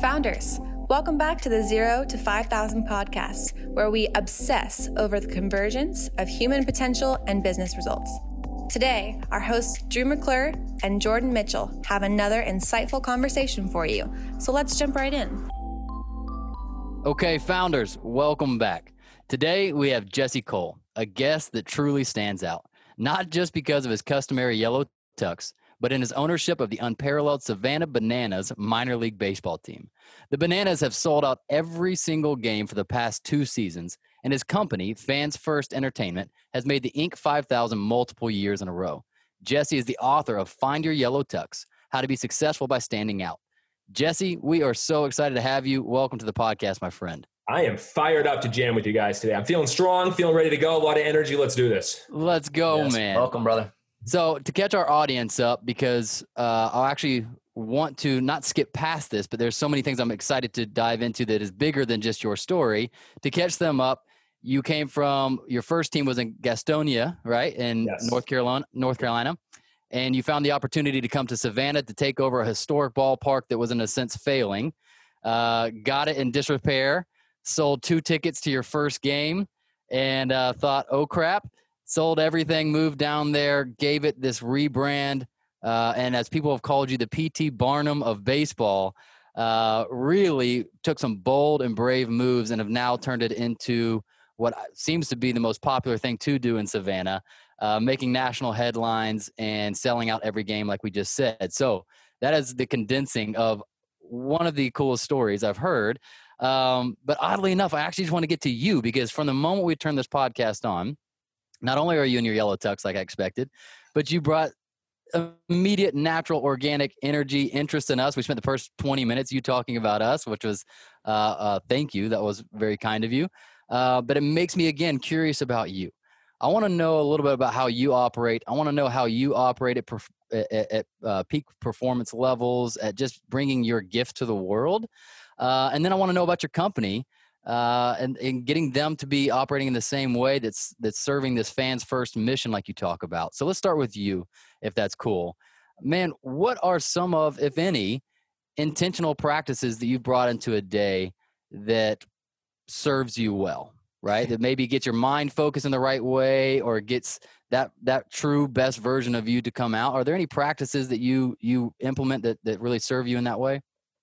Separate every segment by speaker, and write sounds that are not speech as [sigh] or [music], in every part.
Speaker 1: Founders, welcome back to the Zero to 5,000 podcast, where we obsess over the convergence of human potential and business results. Today, our hosts Drew McClure and Jordan Mitchell have another insightful conversation for you. So let's jump right in.
Speaker 2: Okay, founders, welcome back. Today we have Jesse Cole, a guest that truly stands out, not just because of his customary yellow tux, but in his ownership of the unparalleled Savannah Bananas minor league baseball team. The Bananas have sold out every single game for the past two seasons, and his company, Fans First Entertainment, has made the Inc. 5000 multiple years in a row. Jesse is the author of Find Your Yellow Tux How to Be Successful by Standing Out. Jesse, we are so excited to have you. Welcome to the podcast, my friend.
Speaker 3: I am fired up to jam with you guys today. I'm feeling strong, feeling ready to go. A lot of energy. Let's do this.
Speaker 2: Let's go, yes. man.
Speaker 4: Welcome, brother.
Speaker 2: So, to catch our audience up, because uh, I'll actually want to not skip past this, but there's so many things I'm excited to dive into that is bigger than just your story. To catch them up, you came from your first team was in Gastonia, right, in yes. North Carolina, North Carolina, and you found the opportunity to come to Savannah to take over a historic ballpark that was in a sense failing. Uh, got it in disrepair, sold two tickets to your first game, and uh, thought, oh crap, sold everything, moved down there, gave it this rebrand, uh, and as people have called you, the PT Barnum of baseball. Uh, really took some bold and brave moves and have now turned it into what seems to be the most popular thing to do in Savannah, uh, making national headlines and selling out every game, like we just said. So that is the condensing of one of the coolest stories I've heard. Um, but oddly enough, I actually just want to get to you because from the moment we turned this podcast on, not only are you in your yellow tux like I expected, but you brought immediate natural organic energy interest in us we spent the first 20 minutes you talking about us which was uh, uh, thank you that was very kind of you uh, but it makes me again curious about you. I want to know a little bit about how you operate. I want to know how you operate at, perf- at, at uh, peak performance levels, at just bringing your gift to the world. Uh, and then I want to know about your company uh, and, and getting them to be operating in the same way that's that's serving this fans first mission, like you talk about. So let's start with you, if that's cool. Man, what are some of, if any, intentional practices that you've brought into a day that serves you well right that maybe gets your mind focused in the right way or gets that that true best version of you to come out are there any practices that you you implement that that really serve you in that way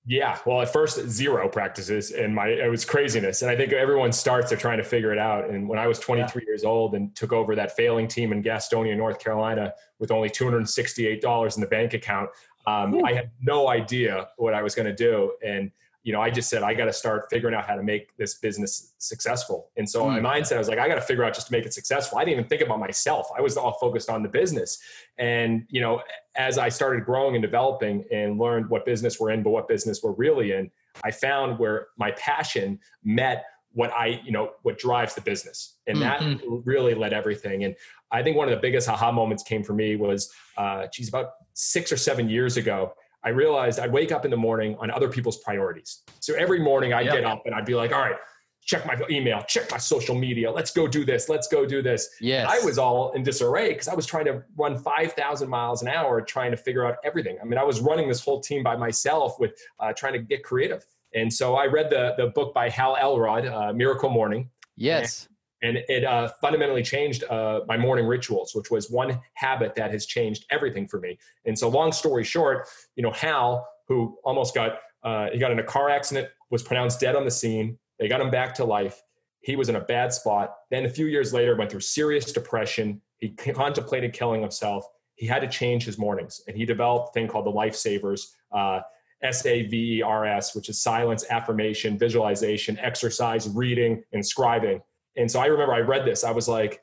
Speaker 3: yeah well at first zero practices and my it was craziness. And i think everyone starts they're trying to figure it out. And when i was 23 yeah. years old and took over that failing team in gastonia north carolina with only $268 in the bank account um, i had no idea what i was going to do. And you know, I just said I got to start figuring out how to make this business successful. And so mm. my mindset I was like, I got to figure out just to make it successful. I didn't even think about myself. I was all focused on the business. And you know, as I started growing and developing and learned what business we're in, but what business we're really in, I found where my passion met what I, you know, what drives the business. And mm-hmm. that really led everything. And I think one of the biggest aha moments came for me was, uh, geez, about six or seven years ago I realized I'd wake up in the morning on other people's priorities. So every morning I'd get up and I'd be like, all right, check my email, check my social media. Let's go do this. Let's go do this.
Speaker 2: Yes.
Speaker 3: I was all in disarray because I was trying to run 5,000 miles an hour trying to figure out everything. I mean, I was running this whole team by myself with uh, trying to get creative. And so I read the, the book by Hal Elrod, uh, Miracle Morning.
Speaker 2: Yes
Speaker 3: and it uh, fundamentally changed uh, my morning rituals which was one habit that has changed everything for me. And so long story short you know hal who almost got uh, he got in a car accident was pronounced dead on the scene. They got him back to life. He was in a bad spot. Then a few years later went through serious depression. He contemplated killing himself. He had to change his mornings and he developed a thing called the lifesavers uh, s-a-v-e-r-s which is silence affirmation visualization exercise reading and scribing and so I remember I read this. I was like,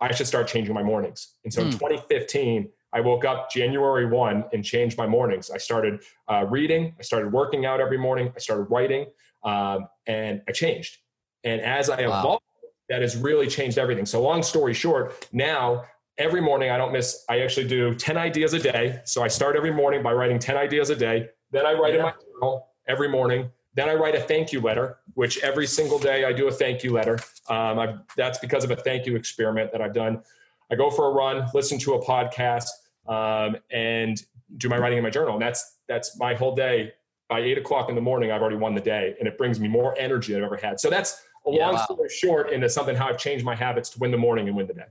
Speaker 3: I should start changing my mornings. And so mm. in hmm. 2015, I woke up January 1 and changed my mornings. I started uh, reading, I started working out every morning, I started writing, um, and I changed. And as I wow. evolved, that has really changed everything. So, long story short, now every morning I don't miss, I actually do 10 ideas a day. So, I start every morning by writing 10 ideas a day. Then I write yeah. in my journal every morning. Then I write a thank you letter, which every single day I do a thank you letter. Um, that's because of a thank you experiment that I've done. I go for a run, listen to a podcast, um, and do my writing in my journal. And that's that's my whole day by eight o'clock in the morning, I've already won the day, and it brings me more energy than I've ever had. So that's a
Speaker 2: Yeah,
Speaker 3: long
Speaker 2: wow.
Speaker 3: story short into something how I've changed my habits to win the morning and win the day.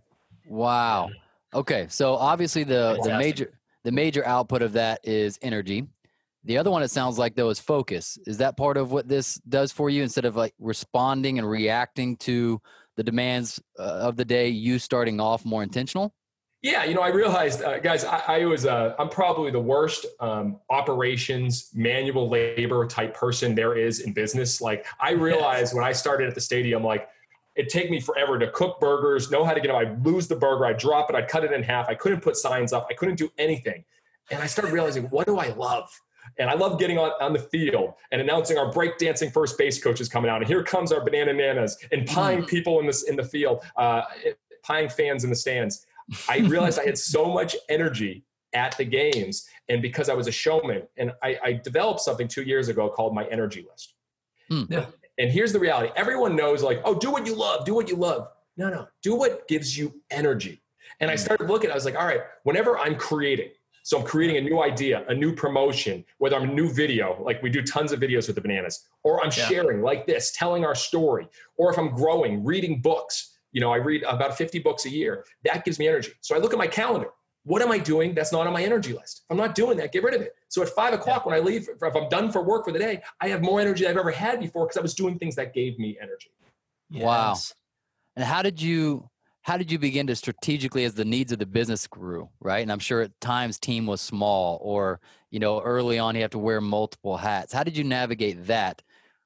Speaker 2: Wow. Okay, so obviously the the major the major output of that is energy. The other one it sounds like though is focus. Is that part of what this does for you instead of like responding and reacting to the demands uh, of the day you starting off more intentional?
Speaker 3: Yeah, you know, I realized, uh, guys, I, I was, uh, I'm probably the worst um, operations, manual labor type person there is in business. Like, I [laughs] realized when I started at the stadium, like, it'd take me forever to cook burgers, know how to get them. I'd lose the burger, I'd drop it, I'd cut it in half. I couldn't put signs up, I couldn't do anything. And I started realizing, what do I love? And I love getting on, on the field and announcing our breakdancing first base coach is coming out. And here comes our banana nanas and pieing people in this in the field, uh, pieing fans in the stands. I realized I had so much energy at the games. And because I was a showman, and I, I developed something two years ago called my energy list.
Speaker 2: Hmm.
Speaker 4: Yeah.
Speaker 3: And here's the reality everyone knows, like, oh, do what you love, do what you love. No, no, do what gives you energy. And I started looking, I was like, all right, whenever I'm creating, so I'm creating a new idea, a new promotion, whether I'm a new video, like we do tons of videos with the bananas, or I'm
Speaker 4: Yeah.
Speaker 3: sharing like this, telling our story, or if I'm growing, reading books. You know, I read about 50 books a year. That gives me energy. So I look at my calendar. What am I doing that's not on my energy list? If I'm not doing that, get rid of it. So at five o'clock when I leave, if I'm done for work for the day, I have more energy than I've ever had before because I was doing things that gave me energy.
Speaker 2: Wow.
Speaker 4: Yes.
Speaker 2: And how did you how did you begin to strategically as the needs of the business grew, right? And I'm sure at times team was small or, you know, early on you have to wear multiple hats. How did you navigate that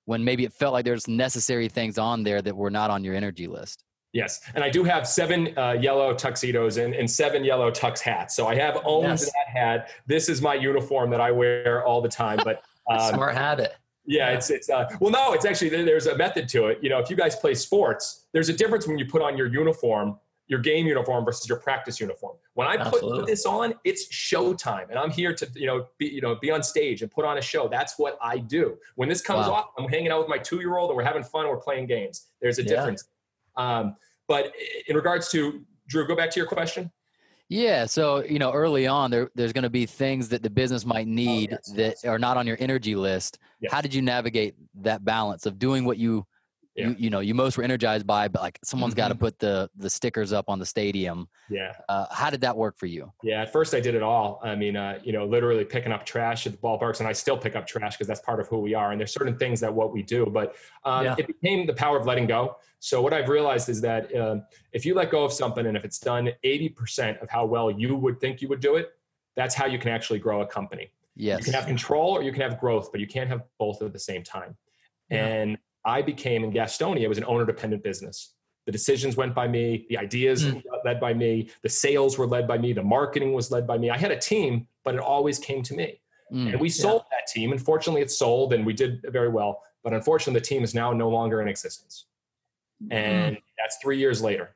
Speaker 2: when maybe it felt like there's necessary things on there that were not on your energy list?
Speaker 3: Yes, and I do have seven uh, yellow tuxedos and, and seven yellow tux hats. So I have owned
Speaker 4: Yes.
Speaker 3: that hat. This is my uniform that I wear all the time. But [laughs] um,
Speaker 4: Smart habit.
Speaker 3: Yeah, it's it's uh, well, no, it's actually there's a method to it. You know, if you guys play sports, there's a difference when you put on your uniform, your game uniform versus your practice uniform. When I put this on, it's showtime, and I'm here to you know be you know be on stage and put on a show. That's what I do. When this comes
Speaker 2: Wow.
Speaker 3: off, I'm hanging out with my two year old and we're having fun. We're playing games. There's a
Speaker 4: Yeah.
Speaker 3: difference. Um, but in regards to Drew, go back to your question.
Speaker 2: Yeah, so you know, early on, there there's going to be things that the business might oh, need
Speaker 3: yes,
Speaker 2: that
Speaker 3: yes.
Speaker 2: are not on your energy list.
Speaker 3: Yes.
Speaker 2: How did you navigate that balance of doing what you,
Speaker 3: Yeah.
Speaker 2: you you know you most were energized by, but like someone's got to put the the stickers up on the stadium.
Speaker 3: Yeah.
Speaker 2: Uh, how did that work for you?
Speaker 3: Yeah, at first I did it all. I mean, uh, you know, literally picking up trash at the ballparks, and I still pick up trash because that's part of who we are. And there's certain things that what we do, but um,
Speaker 4: Yeah.
Speaker 3: it became the power of letting go. So what I've realized is that um, if you let go of something, and if it's done 80% of how well you would think you would do it, that's how you can actually grow a company.
Speaker 2: Yes.
Speaker 3: You can have control or you can have growth, but you can't have both at the same time.
Speaker 4: Yeah.
Speaker 3: And I became in Gastonia, it was an owner dependent business. The decisions went by me, the ideas
Speaker 4: Mm.
Speaker 3: were led by me, the sales were led by me, the marketing was led by me. I had a team, but it always came to me.
Speaker 2: Mm.
Speaker 3: And we sold that team. Unfortunately, it sold and we did very well. But unfortunately, the team is now no longer in existence. And that's three years later.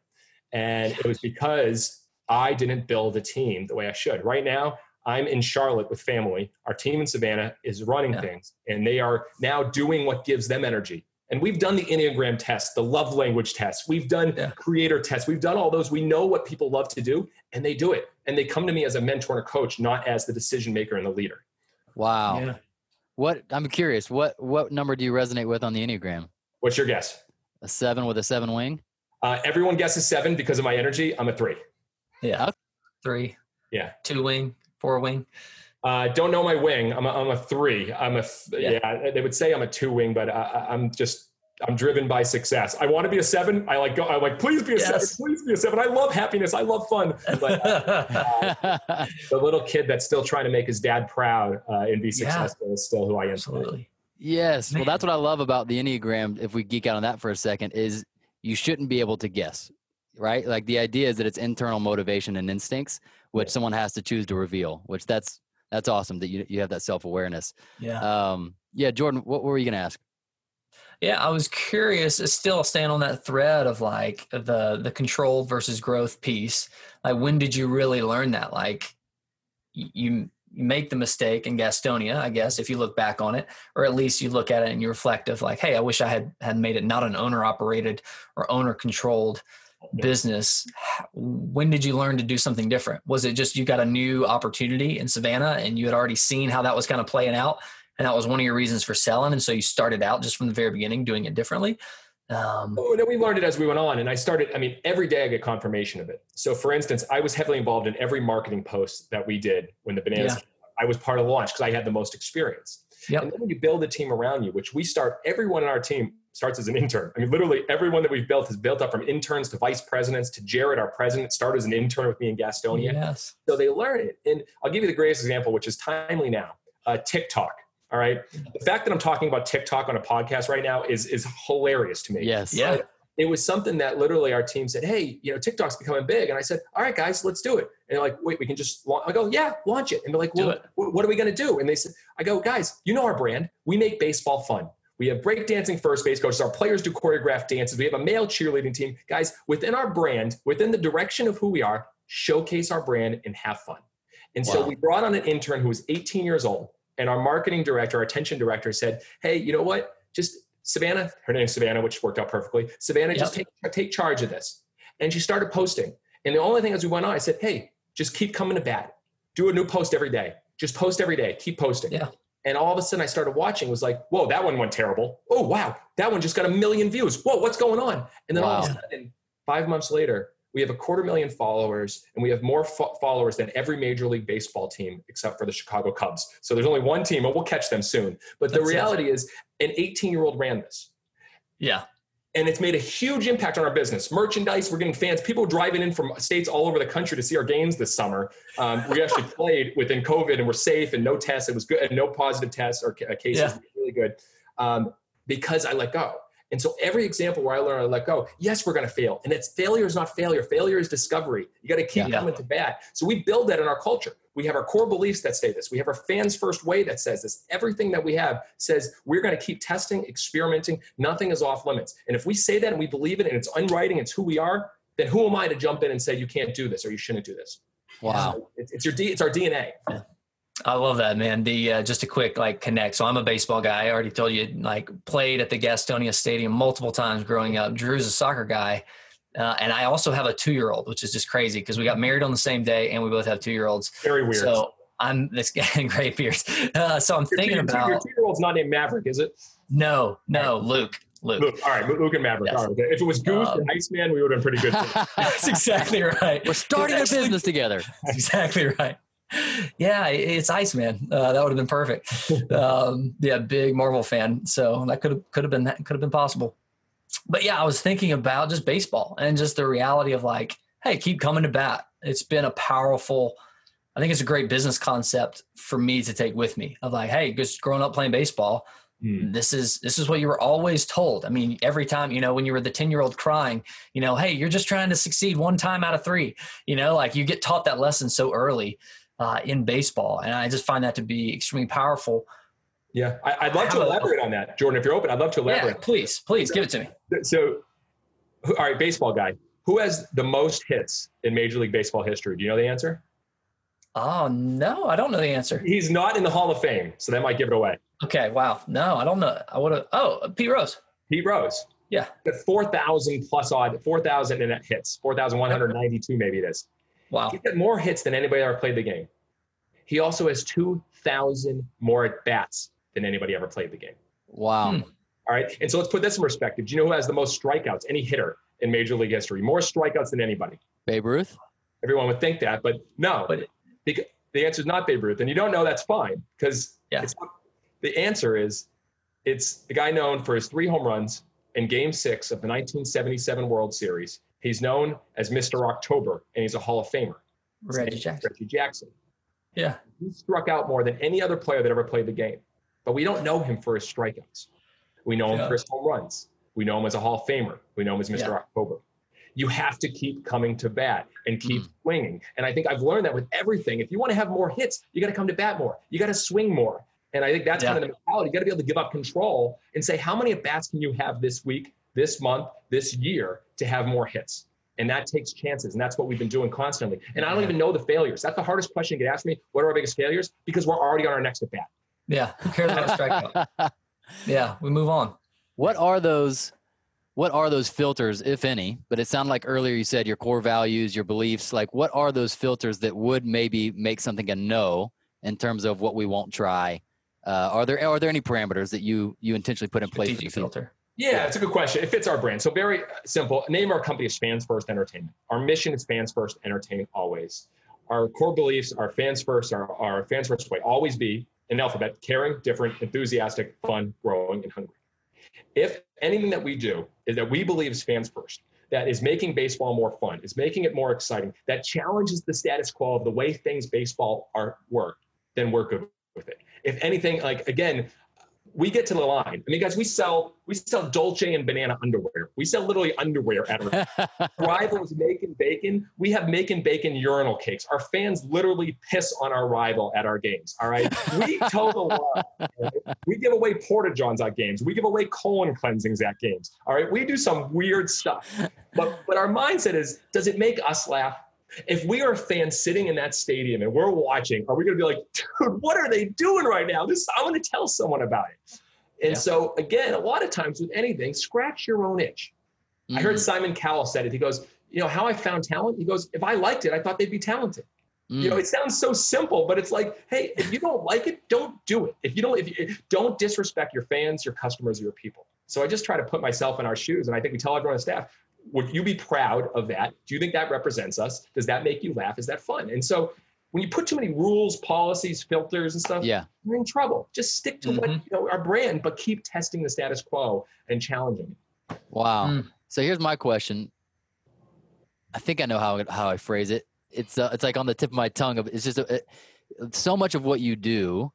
Speaker 3: And it was because I didn't build a team the way I should. Right now, I'm in Charlotte with family. Our team in Savannah is running
Speaker 4: Yeah.
Speaker 3: things, and they are now doing what gives them energy. And we've done the Enneagram test, the love language test. We've done
Speaker 4: Yeah.
Speaker 3: creator tests. We've done all those. We know what people love to do, and they do it. And they come to me as a mentor and a coach, not as the decision maker and the leader.
Speaker 2: Wow.
Speaker 4: Yeah.
Speaker 2: What I'm curious. What what number do you resonate with on the enneagram?
Speaker 3: What's your guess?
Speaker 2: A seven with a seven wing.
Speaker 3: Uh, everyone guesses seven because of my energy. I'm a three.
Speaker 4: Yeah. Three.
Speaker 3: Yeah.
Speaker 4: Two wing, four wing.
Speaker 3: Uh, don't know my wing. I'm a, I'm a three. I'm a th-
Speaker 4: Yeah.
Speaker 3: yeah. They would say I'm a two wing, but I, I- I'm just I'm driven by success. I want to be a seven. I like go. I like please be a seven. Please be a seven. I love happiness. I love fun. [laughs] But the little kid that's still trying to make his dad proud uh, and be
Speaker 4: Yeah.
Speaker 3: successful is still who I am. today.
Speaker 4: Absolutely.
Speaker 2: yes. Well, that's what I love about the enneagram. If we geek out on that for a second, is you shouldn't be able to guess, right? Like the idea is that it's internal motivation and instincts, which
Speaker 3: Yeah.
Speaker 2: someone has to choose to reveal. Which that's that's awesome that you you have that self awareness.
Speaker 4: Yeah.
Speaker 2: Um, yeah, Jordan, what were you gonna ask?
Speaker 4: Yeah, I was curious. Still staying on that thread of like the the control versus growth piece. Like, when did you really learn that? Like, you you make the mistake in Gastonia, I guess, if you look back on it, or at least you look at it and you reflect of like, hey, I wish I had had made it not an owner operated or owner controlled
Speaker 3: Yeah.
Speaker 4: Business. When did you learn to do something different? Was it just you got a new opportunity in Savannah and you had already seen how that was kind of playing out? and that was one of your reasons for selling. And so you started out just from the very beginning doing it differently. Um,
Speaker 3: oh, no, we learned it as we went on, and I started. I mean, every day I get confirmation of it. So, for instance, I was heavily involved in every marketing post that we did when the bananas. Yeah. I was part of the launch because I had the most experience. Yep. And then when you build a team around you, which we start, everyone in our team starts as an intern. I mean, literally everyone that we've built has built up from interns to vice presidents to Jared, our president, started as an intern with me in Gastonia.
Speaker 4: Yes.
Speaker 3: So they learn it. And I'll give you the greatest example, which is timely now. Uh, TikTok. All right. The fact that I'm talking about TikTok on a podcast right now is is hilarious to me.
Speaker 2: Yes.
Speaker 4: Yeah.
Speaker 3: It was something that literally our team said, "Hey, you know, TikTok's becoming big," and I said, "All right, guys, let's do it." And they're like, "Wait, we can just." Launch. I go, "Yeah, launch it." And they're like, "Well, what are we going to do?" And they said, "I go, guys, you know our brand. We make baseball fun. We have breakdancing first base coaches. Our players do choreographed dances. We have a male cheerleading team. Guys, within our brand, within the direction of who we are, showcase our brand and have fun." And wow. so we brought on an intern who was 18 years old and our marketing director, our attention director said, Hey, you know what? Just Savannah, her name's Savannah, which worked out perfectly. Savannah, yep. just take, take charge of this. And she started posting. And the only thing as we went on, I said, Hey, just keep coming to bat. Do a new post every day. Just post every day. Keep posting.
Speaker 4: Yeah.
Speaker 3: And all of a sudden I started watching, was like, whoa, that one went terrible. Oh, wow. That one just got a million views. Whoa, what's going on? And then wow. all of a sudden, five months later, we have a quarter million followers and we have more fo- followers than every major league baseball team except for the chicago cubs so there's only one team and we'll catch them soon but That's the reality is an 18 year old ran this
Speaker 4: yeah
Speaker 3: and it's made a huge impact on our business. Merchandise we're getting fans people driving in from states all over the country to see our games this summer. Um, we actually [laughs] played within covid and we're safe and no tests. It was good and no positive tests or cases. Yeah. really good. Um, because i let go and so every example where I learn to let go, yes, we're going to fail. And it's failure is not failure. Failure is discovery. You got to keep yeah. coming to bat. So we build that in our culture. We have our core beliefs that say this. We have our fans first way that says this. Everything that we have says we're going to keep testing, experimenting. Nothing is off limits. And if we say that and we believe it and it's unwriting, it's who we are, then who am I to jump in and say you can't do this or you shouldn't do this?
Speaker 2: Wow. So
Speaker 3: it's, it's, your D, it's our DNA.
Speaker 4: Yeah. I love that, man. The uh, just a quick like connect. So I'm a baseball guy. I already told you, like played at the Gastonia Stadium multiple times growing up. Drew's a soccer guy, uh, and I also have a two year old, which is just crazy because we got married on the same day and we both have two year olds.
Speaker 3: Very weird.
Speaker 4: So I'm this guy, [laughs] great beers. Uh, so I'm your thinking two, about
Speaker 3: your two year old's not named Maverick, is it?
Speaker 4: No, no, Luke. Luke.
Speaker 3: Luke. All right, Luke and Maverick. Yes. All right. If it was Goose um, and Iceman, we would have been pretty good. [laughs]
Speaker 4: That's exactly right.
Speaker 2: We're starting a business together.
Speaker 4: That's [laughs] exactly right yeah, it's Iceman. Uh, that would have been perfect. [laughs] Um, yeah, big Marvel fan, so that could have could have been that could have been possible. But yeah, I was thinking about just baseball and just the reality of like, hey, keep coming to bat. It's been a powerful. I think it's a great business concept for me to take with me. Of like, hey, just growing up playing baseball, Mm. This is this is what you were always told. I mean, every time, you know, when you were the 10-year-old crying, you know, hey, you're just trying to succeed one time out of 3. You know, like you get taught that lesson so early uh, in baseball. And I just find that to be extremely powerful.
Speaker 3: Yeah, I, would love to elaborate on that, Jordan. If you're open, I'd love to elaborate.
Speaker 4: Yeah, please, please give it to me.
Speaker 3: So, all right, baseball guy, who has the most hits in Major League Baseball history? Do you know the answer?
Speaker 4: Oh no, I don't know the answer.
Speaker 3: He's not in the Hall of Fame, so that might give it away.
Speaker 4: Okay, wow. No, I don't know. I would have. Oh, Pete Rose.
Speaker 3: Pete Rose.
Speaker 4: Yeah.
Speaker 3: The Four thousand plus odd, four thousand in hits, four thousand one hundred ninety-two, maybe it is.
Speaker 4: Wow.
Speaker 3: He's got more hits than anybody ever played the game. He also has 2,000 more at bats than anybody ever played the game.
Speaker 2: Wow. Hmm.
Speaker 3: All right. And so let's put this in perspective. Do you know who has the most strikeouts? Any hitter in Major League history? More strikeouts than anybody.
Speaker 2: Babe Ruth?
Speaker 3: Everyone would think that, but no. But the, the answer is not Babe Ruth. And you don't know that's fine because
Speaker 4: yeah.
Speaker 3: the answer is it's the guy known for his three home runs in game six of the 1977 World Series. He's known as Mr. October, and he's a Hall of Famer.
Speaker 4: Reggie Jackson.
Speaker 3: Reggie Jackson.
Speaker 4: Yeah.
Speaker 3: He struck out more than any other player that ever played the game. But we don't know him for his strikeouts. We know him yeah. for his home runs. We know him as a Hall of Famer. We know him as Mr. Yeah. October. You have to keep coming to bat and keep mm. swinging. And I think I've learned that with everything. If you want to have more hits, you got to come to bat more. You got to swing more. And I think that's yeah. kind of the mentality. You got to be able to give up control and say, how many at bats can you have this week, this month, this year to have more hits? And that takes chances. And that's what we've been doing constantly. And I don't even know the failures. That's the hardest question you could ask me. What are our biggest failures? Because we're already on our next at bat.
Speaker 4: Yeah. Who cares about strikeout? [laughs] yeah. We move on.
Speaker 2: What are those? What are those filters, if any? But it sounded like earlier you said your core values, your beliefs. Like, what are those filters that would maybe make something a no in terms of what we won't try Uh, are there are there any parameters that you you intentionally put in place for the
Speaker 4: Strategic filter.
Speaker 3: Yeah, it's a good question. It fits our brand. So very uh, simple. Name our company is Fans First Entertainment. Our mission is Fans First Entertainment always. Our core beliefs are fans first, our, our fans first way, always be an alphabet, caring, different, enthusiastic, fun, growing, and hungry. If anything that we do is that we believe is fans first, that is making baseball more fun, is making it more exciting, that challenges the status quo of the way things baseball are work, then we're good with it. If anything, like again, we get to the line. I mean, guys, we sell we sell Dolce and banana underwear. We sell literally underwear at our [laughs] rivals making bacon. We have making bacon urinal cakes. Our fans literally piss on our rival at our games. All right, we [laughs] toe the line. right? We give away porta johns at games. We give away colon cleansings at games. All right, we do some weird stuff. But but our mindset is, does it make us laugh? If we are fans sitting in that stadium and we're watching, are we going to be like, dude, what are they doing right now? This I'm going to tell someone about it. And
Speaker 4: Yeah.
Speaker 3: so again, a lot of times with anything, scratch your own itch. I heard Simon Cowell said it. He goes, you know, how I found talent. He goes, if I liked it, I thought they'd be talented.
Speaker 2: Mm.
Speaker 3: You know, it sounds so simple, but it's like, hey, if you don't like it, don't do it. If you don't, if you don't disrespect your fans, your customers, your people. So I just try to put myself in our shoes, and I think we tell everyone on staff, would you be proud of that? Do you think that represents us? Does that make you laugh? Is that fun? And so when you put too many rules, policies, filters, and stuff,
Speaker 2: yeah.
Speaker 3: you're in trouble. Just stick to what
Speaker 4: Mhm.
Speaker 3: you know our brand, but keep testing the status quo and challenging it.
Speaker 2: Wow.
Speaker 4: Mm.
Speaker 2: So here's my question. I think I know how how I phrase it. It's uh, it's like on the tip of my tongue. Of it's just a, it, so much of what you do,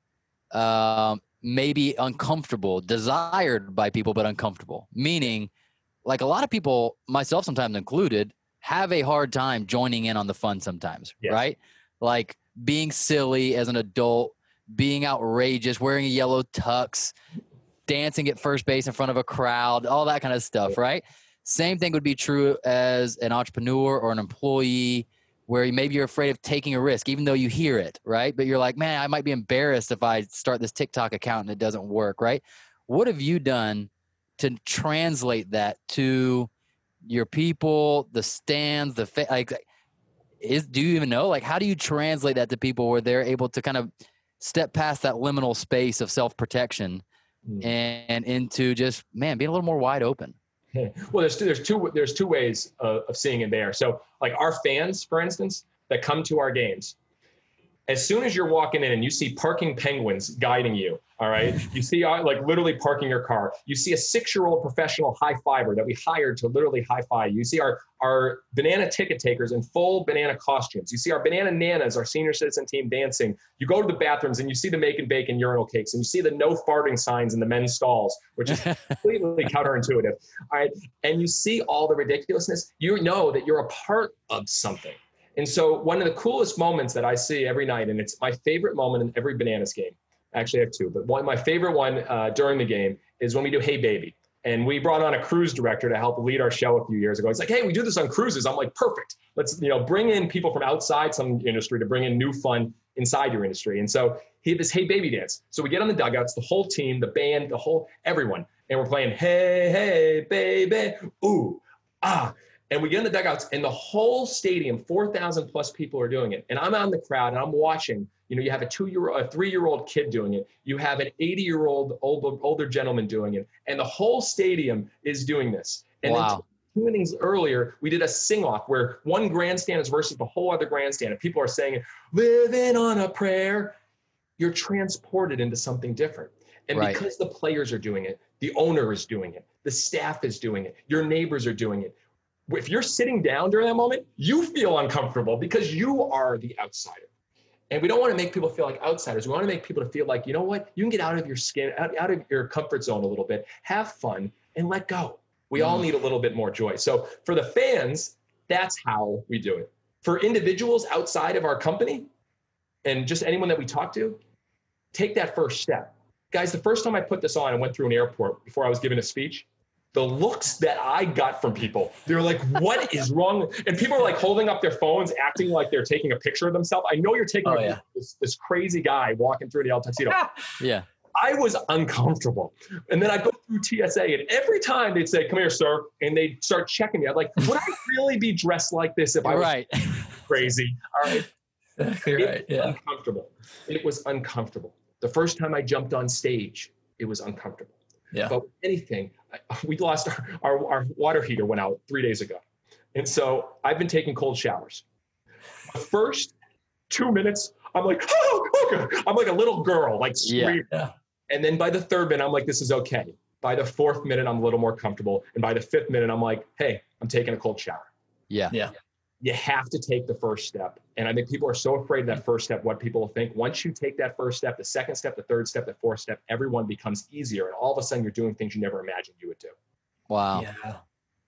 Speaker 2: um, may be uncomfortable, desired by people, but uncomfortable. Meaning, like a lot of people, myself sometimes included, have a hard time joining in on the fun sometimes.
Speaker 3: Yes.
Speaker 2: Right? Like being silly as an adult, being outrageous, wearing a yellow tux, dancing at first base in front of a crowd, all that kind of stuff, right? Same thing would be true as an entrepreneur or an employee where maybe you're afraid of taking a risk, even though you hear it, right? But you're like, man, I might be embarrassed if I start this TikTok account and it doesn't work, right? What have you done to translate that to your people, the stands, the fa- like? Is do you even know? Like, how do you translate that to people where they're able to kind of step past that liminal space of self protection
Speaker 3: Mm.
Speaker 2: and into just man being a little more wide open? [laughs]
Speaker 3: Well, there's two, there's two there's two ways of, of seeing it there. So, like our fans, for instance, that come to our games, as soon as you're walking in and you see parking penguins guiding you, all right, you see uh, like literally parking your car. You see a six-year-old professional high fiver that we hired to literally high five. You see our our banana ticket takers in full banana costumes. You see our banana nanas, our senior citizen team dancing. You go to the bathrooms and you see the make making bacon urinal cakes, and you see the no farting signs in the men's stalls, which is [laughs] completely counterintuitive. All right. And you see all the ridiculousness, you know that you're a part of something. And so, one of the coolest moments that I see every night, and it's my favorite moment in every Bananas game. Actually, I have two, but one, my favorite one uh, during the game is when we do Hey Baby. And we brought on a cruise director to help lead our show a few years ago. He's like, hey, we do this on cruises. I'm like, perfect. Let's, you know, bring in people from outside some industry to bring in new fun inside your industry. And so he had this Hey Baby dance. So we get on the dugouts, the whole team, the band, the whole, everyone. And we're playing Hey, Hey, Baby, ooh, ah. And we get in the dugouts, and the whole stadium, 4,000 plus people are doing it. And I'm out in the crowd, and I'm watching. You know, you have a two-year, old, a three-year-old kid doing it. You have an 80-year-old older, older gentleman doing it, and the whole stadium is doing this. And then two innings earlier, we did a sing-off where one grandstand is versus the whole other grandstand, and people are saying, "Living on a prayer." You're transported into something different. And
Speaker 2: Right.
Speaker 3: because the players are doing it, the owner is doing it, the staff is doing it, your neighbors are doing it. If you're sitting down during that moment, you feel uncomfortable because you are the outsider. And we don't want to make people feel like outsiders. We want to make people to feel like, you know what? You can get out of your skin, out, out of your comfort zone a little bit, have fun, and let go. We all
Speaker 2: Mm.
Speaker 3: need a little bit more joy. So for the fans, that's how we do it. For individuals outside of our company and just anyone that we talk to, take that first step. Guys, the first time I put this on and went through an airport before I was giving a speech, the looks that I got from people, they're like, what [laughs] is wrong? And people are like holding up their phones, acting like they're taking a picture of themselves. I know you're taking
Speaker 4: Oh, yeah.
Speaker 3: this, this crazy guy walking through the El Tuxedo. [laughs]
Speaker 2: Yeah.
Speaker 3: I was uncomfortable. And then I go through TSA, and every time they'd say, Come here, sir. And they'd start checking me. I'm like, Would I really be dressed like this if I was
Speaker 2: right. [laughs]
Speaker 3: crazy? All right.
Speaker 4: Exactly
Speaker 3: It
Speaker 4: right.
Speaker 3: was
Speaker 4: Yeah.
Speaker 3: uncomfortable. It was uncomfortable. The first time I jumped on stage, it was uncomfortable.
Speaker 4: Yeah.
Speaker 3: But anything, [laughs] we lost our, our, our water heater went out three days ago. And so I've been taking cold showers. The first two minutes, I'm like, [laughs] oh, okay. I'm like a little girl, like screaming.
Speaker 4: Yeah.
Speaker 3: And then by the third minute, I'm like, this is okay. By the fourth minute, I'm a little more comfortable. And by the fifth minute, I'm like, hey, I'm taking a cold shower.
Speaker 2: Yeah.
Speaker 4: Yeah.
Speaker 3: You have to take the first step. And I think people are so afraid of that first step, what people will think. Once you take that first step, the second step, the third step, the fourth step, everyone becomes easier. And all of a sudden, you're doing things you never imagined you would do.
Speaker 2: Wow.
Speaker 4: Yeah.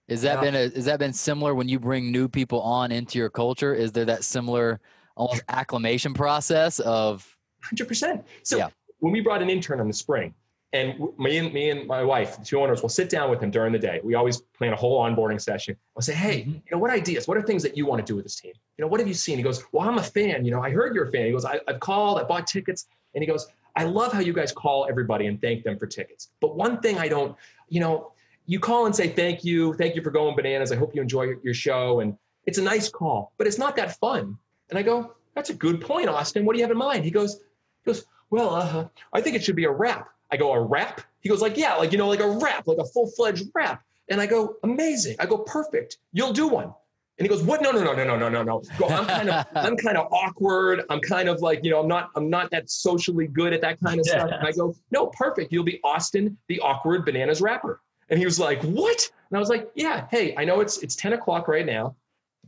Speaker 2: Is that
Speaker 3: Yeah.
Speaker 2: been a, has that been similar when you bring new people on into your culture? Is there that similar almost acclimation process of
Speaker 3: 100%. So
Speaker 2: Yeah.
Speaker 3: when we brought an intern in the spring, and me and me and my wife, the two owners, will sit down with him during the day. We always plan a whole onboarding session. I'll say, "Hey,
Speaker 4: Mhm.
Speaker 3: you know, what ideas? What are things that you want to do with this team? You know, what have you seen?" He goes, "Well, I'm a fan. You know, I heard you're a fan." He goes, I, "I've called. I bought tickets." And he goes, "I love how you guys call everybody and thank them for tickets. But one thing I don't, you know, you call and say thank you, thank you for going bananas. I hope you enjoy your, show, and it's a nice call, but it's not that fun." And I go, "That's a good point, Austin. What do you have in mind?" He goes, "He goes, well, uh, I think it should be a rap." I go, "A rap?" He goes, "Like yeah, like you know, like a rap, like a full-fledged rap." And I go, "Amazing." I go, "Perfect. You'll do one." And he goes, "What? No, no, no, no, no, no, no, no. Go, I'm kind of, [laughs] I'm kind of awkward. I'm kind of like, you know, I'm not, I'm not that socially good at that kind of stuff." And I go, "No, perfect. You'll be Austin, the awkward bananas rapper." And he was like, "What?" And I was like, "Yeah. Hey, I know it's it's 10 o'clock right now.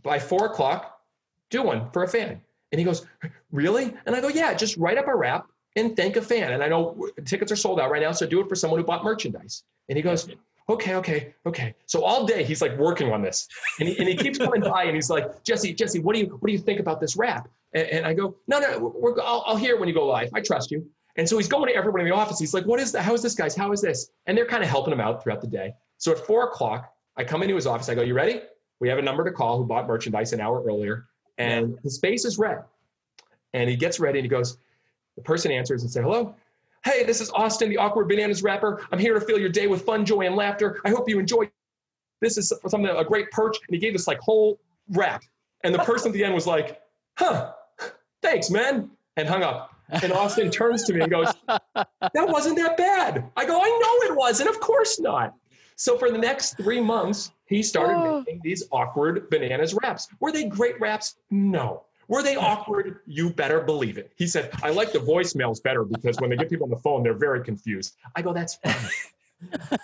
Speaker 3: By four o'clock, do one for a fan." And he goes, "Really?" And I go, "Yeah. Just write up a rap and thank a fan. And I know tickets are sold out right now, so do it for someone who bought merchandise." And he goes, "Okay, okay, okay." So all day he's like working on this, and he, and he keeps coming by and he's like, "Jesse, Jesse, what do you what do you think about this rap?" And, and I go, "No, no, we're, I'll, I'll hear it when you go live. I trust you." And so he's going to everyone in the office. He's like, "What is that? How is this, guys? How is this?" And they're kind of helping him out throughout the day. So at four o'clock, I come into his office. I go, "You ready? We have a number to call who bought merchandise an hour earlier, and his face is red." And he gets ready and he goes, the person answers and says, Hello. Hey, this is Austin, the awkward bananas rapper. I'm here to fill your day with fun, joy, and laughter. I hope you enjoy. This is something a great perch. And he gave this like whole rap. And the person at the end was like, Huh, thanks, man. And hung up. And Austin turns to me and goes, That wasn't that bad. I go, I know it wasn't. Of course not. So for the next three months, he started
Speaker 2: Oh.
Speaker 3: making these awkward bananas raps. Were they great raps? No. Were they awkward? You better believe it. He said, I like the voicemails better because when they get people on the phone, they're very confused. I go, that's fine.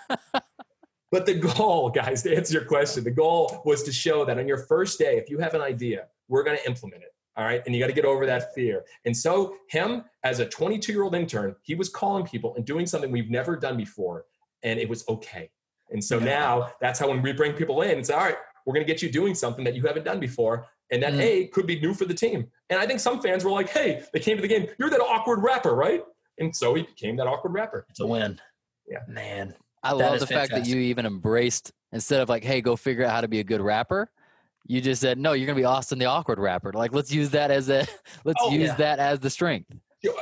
Speaker 3: but the goal, guys, to answer your question, the goal was to show that on your first day, if you have an idea, we're going to implement it. All right. And you got to get over that fear. And so, him as a 22 year old intern, he was calling people and doing something we've never done before. And it was okay. And so
Speaker 4: Yeah.
Speaker 3: now that's how when we bring people in it's all right, we're going to get you doing something that you haven't done before. And that
Speaker 4: Mm.
Speaker 3: A could be new for the team. And I think some fans were like, hey, they came to the game, you're that awkward rapper, right? And so he became that awkward rapper.
Speaker 4: It's a win.
Speaker 3: Yeah.
Speaker 4: Man.
Speaker 2: I love
Speaker 4: is
Speaker 2: the fact that you even embraced instead of like, hey, go figure out how to be a good rapper. You just said, no, you're gonna be Austin the awkward rapper. Like, let's use that as a [laughs] let's
Speaker 3: Oh,
Speaker 2: use
Speaker 4: yeah.
Speaker 2: that as the strength.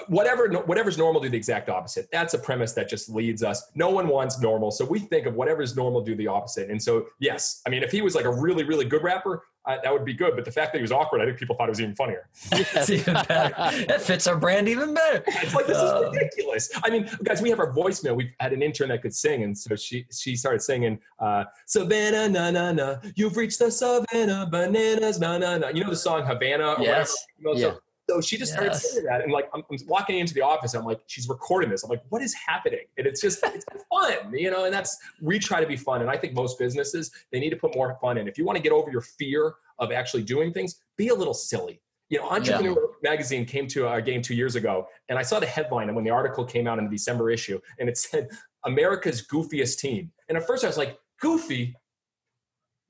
Speaker 3: Whatever whatever's normal do the exact opposite that's a premise that just leads us no one wants normal so we think of whatever's normal do the opposite and so yes i mean if he was like a really really good rapper uh, that would be good but the fact that he was awkward i think people thought it was even funnier
Speaker 4: It's even better. That fits our brand even better.
Speaker 3: it's like this
Speaker 4: Uh,
Speaker 3: is ridiculous i mean guys we have our voicemail we had an intern that could sing and so she she started singing uh savannah na na na you've reached the savannah bananas na na na you know the song havana
Speaker 4: Yes.
Speaker 3: whatever? You know,
Speaker 2: Yeah.
Speaker 3: So she just started
Speaker 4: Yes.
Speaker 3: singing that, and like I'm, I'm walking into the office, I'm like, she's recording this. I'm like, what is happening? And it's just it's [laughs] fun, you know. And that's we try to be fun, and I think most businesses they need to put more fun in. If you want to get over your fear of actually doing things, be a little silly. You know, Entrepreneur Magazine came to our game two years ago, and I saw the headline and when the article came out in the December issue, and it said America's goofiest team. And at first, I was like, goofy.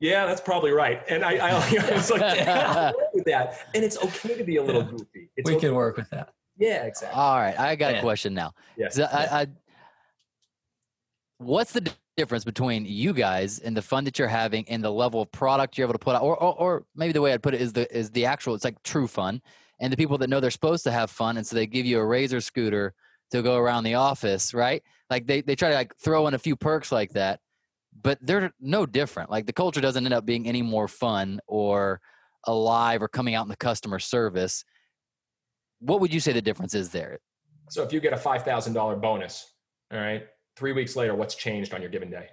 Speaker 3: Yeah, that's probably right. And I, I, [laughs] I was like,
Speaker 2: Yeah. [laughs]
Speaker 3: that. And it's okay to be a little
Speaker 4: Yeah.
Speaker 3: goofy. It's
Speaker 4: We
Speaker 3: okay.
Speaker 4: can work with that.
Speaker 3: Yeah, exactly.
Speaker 2: All right, I got a question now.
Speaker 3: Yes.
Speaker 2: 'Cause I, I, what's the difference between you guys and the fun that you're having and the level of product you're able to put out, or, or, or maybe the way I'd put it is the is the actual. It's like true fun, and the people that know they're supposed to have fun, and so they give you a razor scooter to go around the office, right? Like they they try to like throw in a few perks like that, but they're no different. Like the culture doesn't end up being any more fun or alive or coming out in the customer service. What would you say the difference is there?
Speaker 3: So if you get a $5,000 bonus, all right, three weeks later, what's changed on your given day?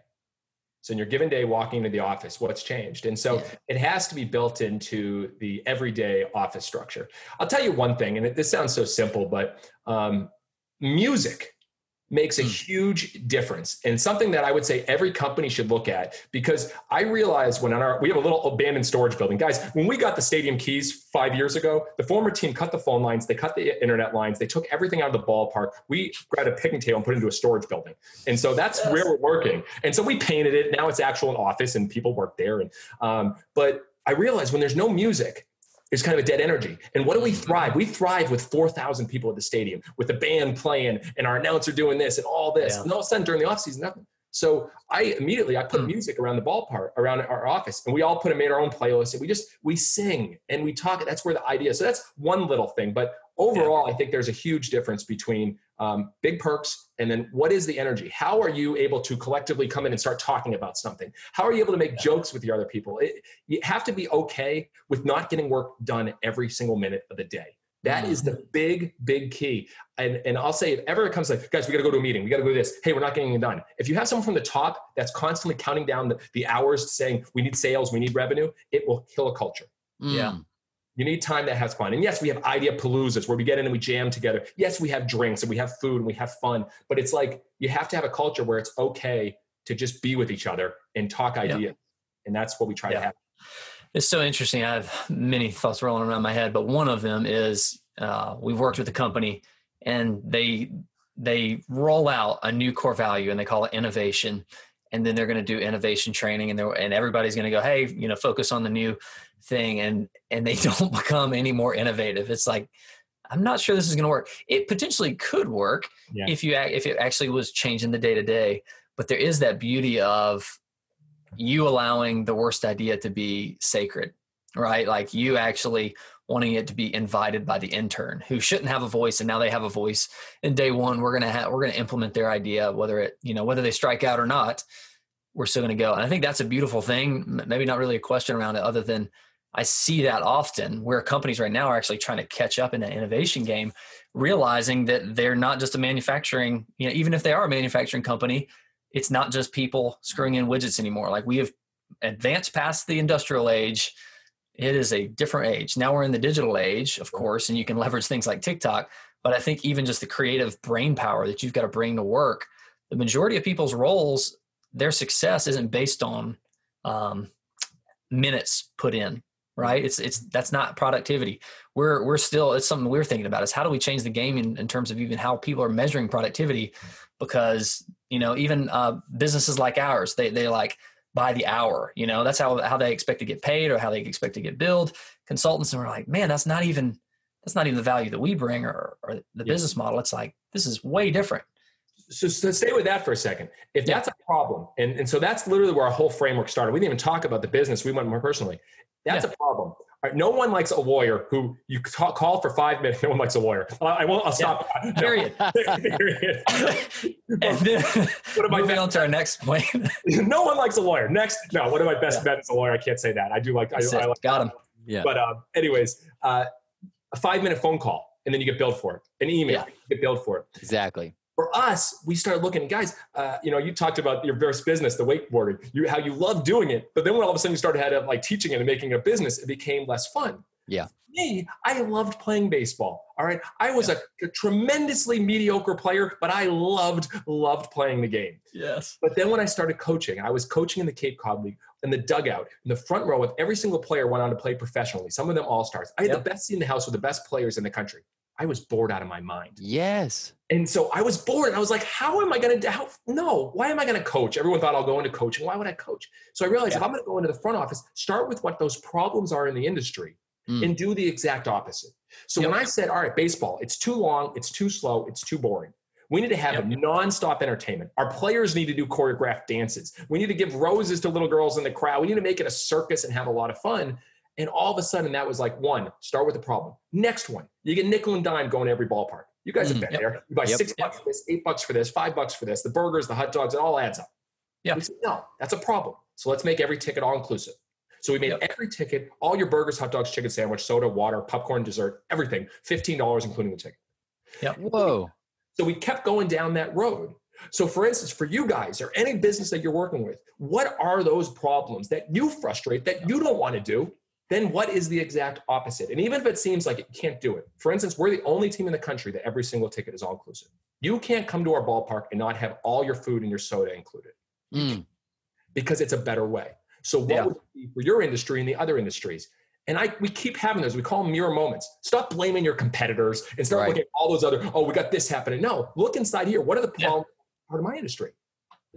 Speaker 3: So in your given day walking into the office, what's changed? And so yeah. it has to be built into the everyday office structure. I'll tell you one thing, and it, this sounds so simple, but um, music makes a hmm. huge difference and something that I would say every company should look at because I realized when on our we have a little abandoned storage building. Guys, when we got the stadium keys 5 years ago, the former team cut the phone lines, they cut the internet lines, they took everything out of the ballpark. We grabbed a picnic table and put it into a storage building. And so that's yes. where we're working. And so we painted it. Now it's actual an office and people work there and um, but I realized when there's no music, it's kind of a dead energy. And what do we thrive? We thrive with 4,000 people at the stadium, with the band playing and our announcer doing this and all this. Yeah. And all of a sudden during the offseason, nothing. So I immediately I put mm. music around the ballpark, around our office, and we all put and made our own playlist, and we just we sing and we talk. That's where the idea. So that's one little thing, but overall, yeah. I think there's a huge difference between um, big perks and then what is the energy how are you able to collectively come in and start talking about something how are you able to make jokes with your other people it, you have to be okay with not getting work done every single minute of the day That is the mm-hmm. big, big key. And, and I'll say, if ever it comes like, guys, we got to go to a meeting, we got to go to this. Hey, we're not getting it done. If you have someone from the top that's constantly counting down the, the hours saying, we need sales, we need revenue, it will kill a culture.
Speaker 4: Yeah.
Speaker 3: You need time that has fun. And yes, we have idea paloozas where we get in and we jam together. Yes, we have drinks and we have food and we have fun. But it's like you have to have a culture where it's okay to just be with each other and talk ideas. Yeah. And that's what we try yeah. to have.
Speaker 4: It's so interesting. I have many thoughts rolling around my head, but one of them is uh, we've worked with a company and they they roll out a new core value and they call it innovation and then they're going to do innovation training and and everybody's going to go hey you know focus on the new thing and and they [laughs] don't become any more innovative. It's like i'm not sure this is going to work. It potentially could work yeah. if you if it actually was changing the day to day but there is that beauty of you allowing the worst idea to be sacred right? Like you actually wanting it to be invited by the intern who shouldn't have a voice and now they have a voice in day one we're going to have we're going to implement their idea whether it you know whether they strike out or not we're still going to go and i think that's a beautiful thing maybe not really a question around it other than I see that often where companies right now are actually trying to catch up in the innovation game, realizing that they're not just a manufacturing, you know, even if they are a manufacturing company, it's not just people screwing in widgets anymore. Like we have advanced past the industrial age. It is a different age. Now we're in the digital age, of course, and you can [laughs] leverage things like TikTok. But I think even just the creative brain power that you've got to bring to work, the majority of people's roles, their success isn't based on um, minutes put in right it's it's that's not productivity we're we're still it's something we're thinking about is how do we change the game in, in terms of even how people are measuring productivity because you know even uh, businesses like ours they they like by the hour you know that's how how they expect to get paid or how they expect to get billed consultants and we're like man that's not even that's not even the value that we bring or, or the business model it's like this is way different
Speaker 3: so, so, stay with that for a second. If that's a problem, and, and so that's literally where our whole framework started. We didn't even talk about the business. We went more personally. That's yeah. a problem. Right, no one likes a lawyer who you talk, call for five minutes. No one likes a lawyer. I won't. I'll stop.
Speaker 4: Yeah. [laughs] No. Period. [laughs] Period. [laughs] and then what am moving on to our next point.
Speaker 3: no one likes a lawyer. Next, no. What are my best yeah. bets as a lawyer? I can't say that. I do like. I, I, like
Speaker 4: Got him. Yeah.
Speaker 3: But uh, anyways, uh, a five minute phone call, and then you get billed for it. An email, yeah. you get billed for it.
Speaker 2: Exactly
Speaker 3: for us, we started looking, guys, uh, you know, you talked about your first business, the wakeboarding, you, how you love doing it. But then when all of a sudden you started had like teaching it and making it a business, it became less fun.
Speaker 2: Yeah.
Speaker 3: Me, I loved playing baseball. All right. I was yeah. a, a, tremendously mediocre player, but I loved, loved playing the game.
Speaker 4: Yes.
Speaker 3: But then when I started coaching, I was coaching in the Cape Cod League in the dugout, in the front row with every single player went on to play professionally, some of them all stars. I had yep. the best seat in the house with the best players in the country. I was bored out of my mind.
Speaker 2: Yes.
Speaker 3: And so I was bored. And I was like, how am I going to, how, no, why am I going to coach? Everyone thought I'll go into coaching. Why would I coach? So I realized yeah. if I'm going to go into the front office, start with what those problems are in the industry mm. and do the exact opposite. So yep. when I said, all right, baseball, it's too long, it's too slow, it's too boring. We need to have yep. nonstop entertainment. Our players need to do choreographed dances. We need to give roses to little girls in the crowd. We need to make it a circus and have a lot of fun. And all of a sudden, that was like one, start with the problem. Next one, you get nickel and dime going to every ballpark. You guys have mm, been yep. there. You buy yep. six bucks for this, eight bucks for this, five bucks for this, the burgers, the hot dogs, it all adds up.
Speaker 4: Yeah.
Speaker 3: Said, no, that's a problem. So let's make every ticket all inclusive. So we made yep. every ticket, all your burgers, hot dogs, chicken sandwich, soda, water, popcorn, dessert, everything, $15 including the ticket.
Speaker 4: Yeah.
Speaker 2: Whoa.
Speaker 3: So we kept going down that road. So, for instance, for you guys or any business that you're working with, what are those problems that you frustrate that you don't want to do? Then what is the exact opposite? And even if it seems like it can't do it, for instance, we're the only team in the country that every single ticket is all inclusive. You can't come to our ballpark and not have all your food and your soda included
Speaker 2: Mm.
Speaker 3: because it's a better way. So, what
Speaker 4: Yeah.
Speaker 3: would it be for your industry and the other industries? And I, we keep having those. We call them mirror moments. Stop blaming your competitors and start
Speaker 2: Right.
Speaker 3: looking at all those other. Oh, we got this happening. No, look inside here. What are the
Speaker 4: Yeah.
Speaker 3: problems? Part of my industry,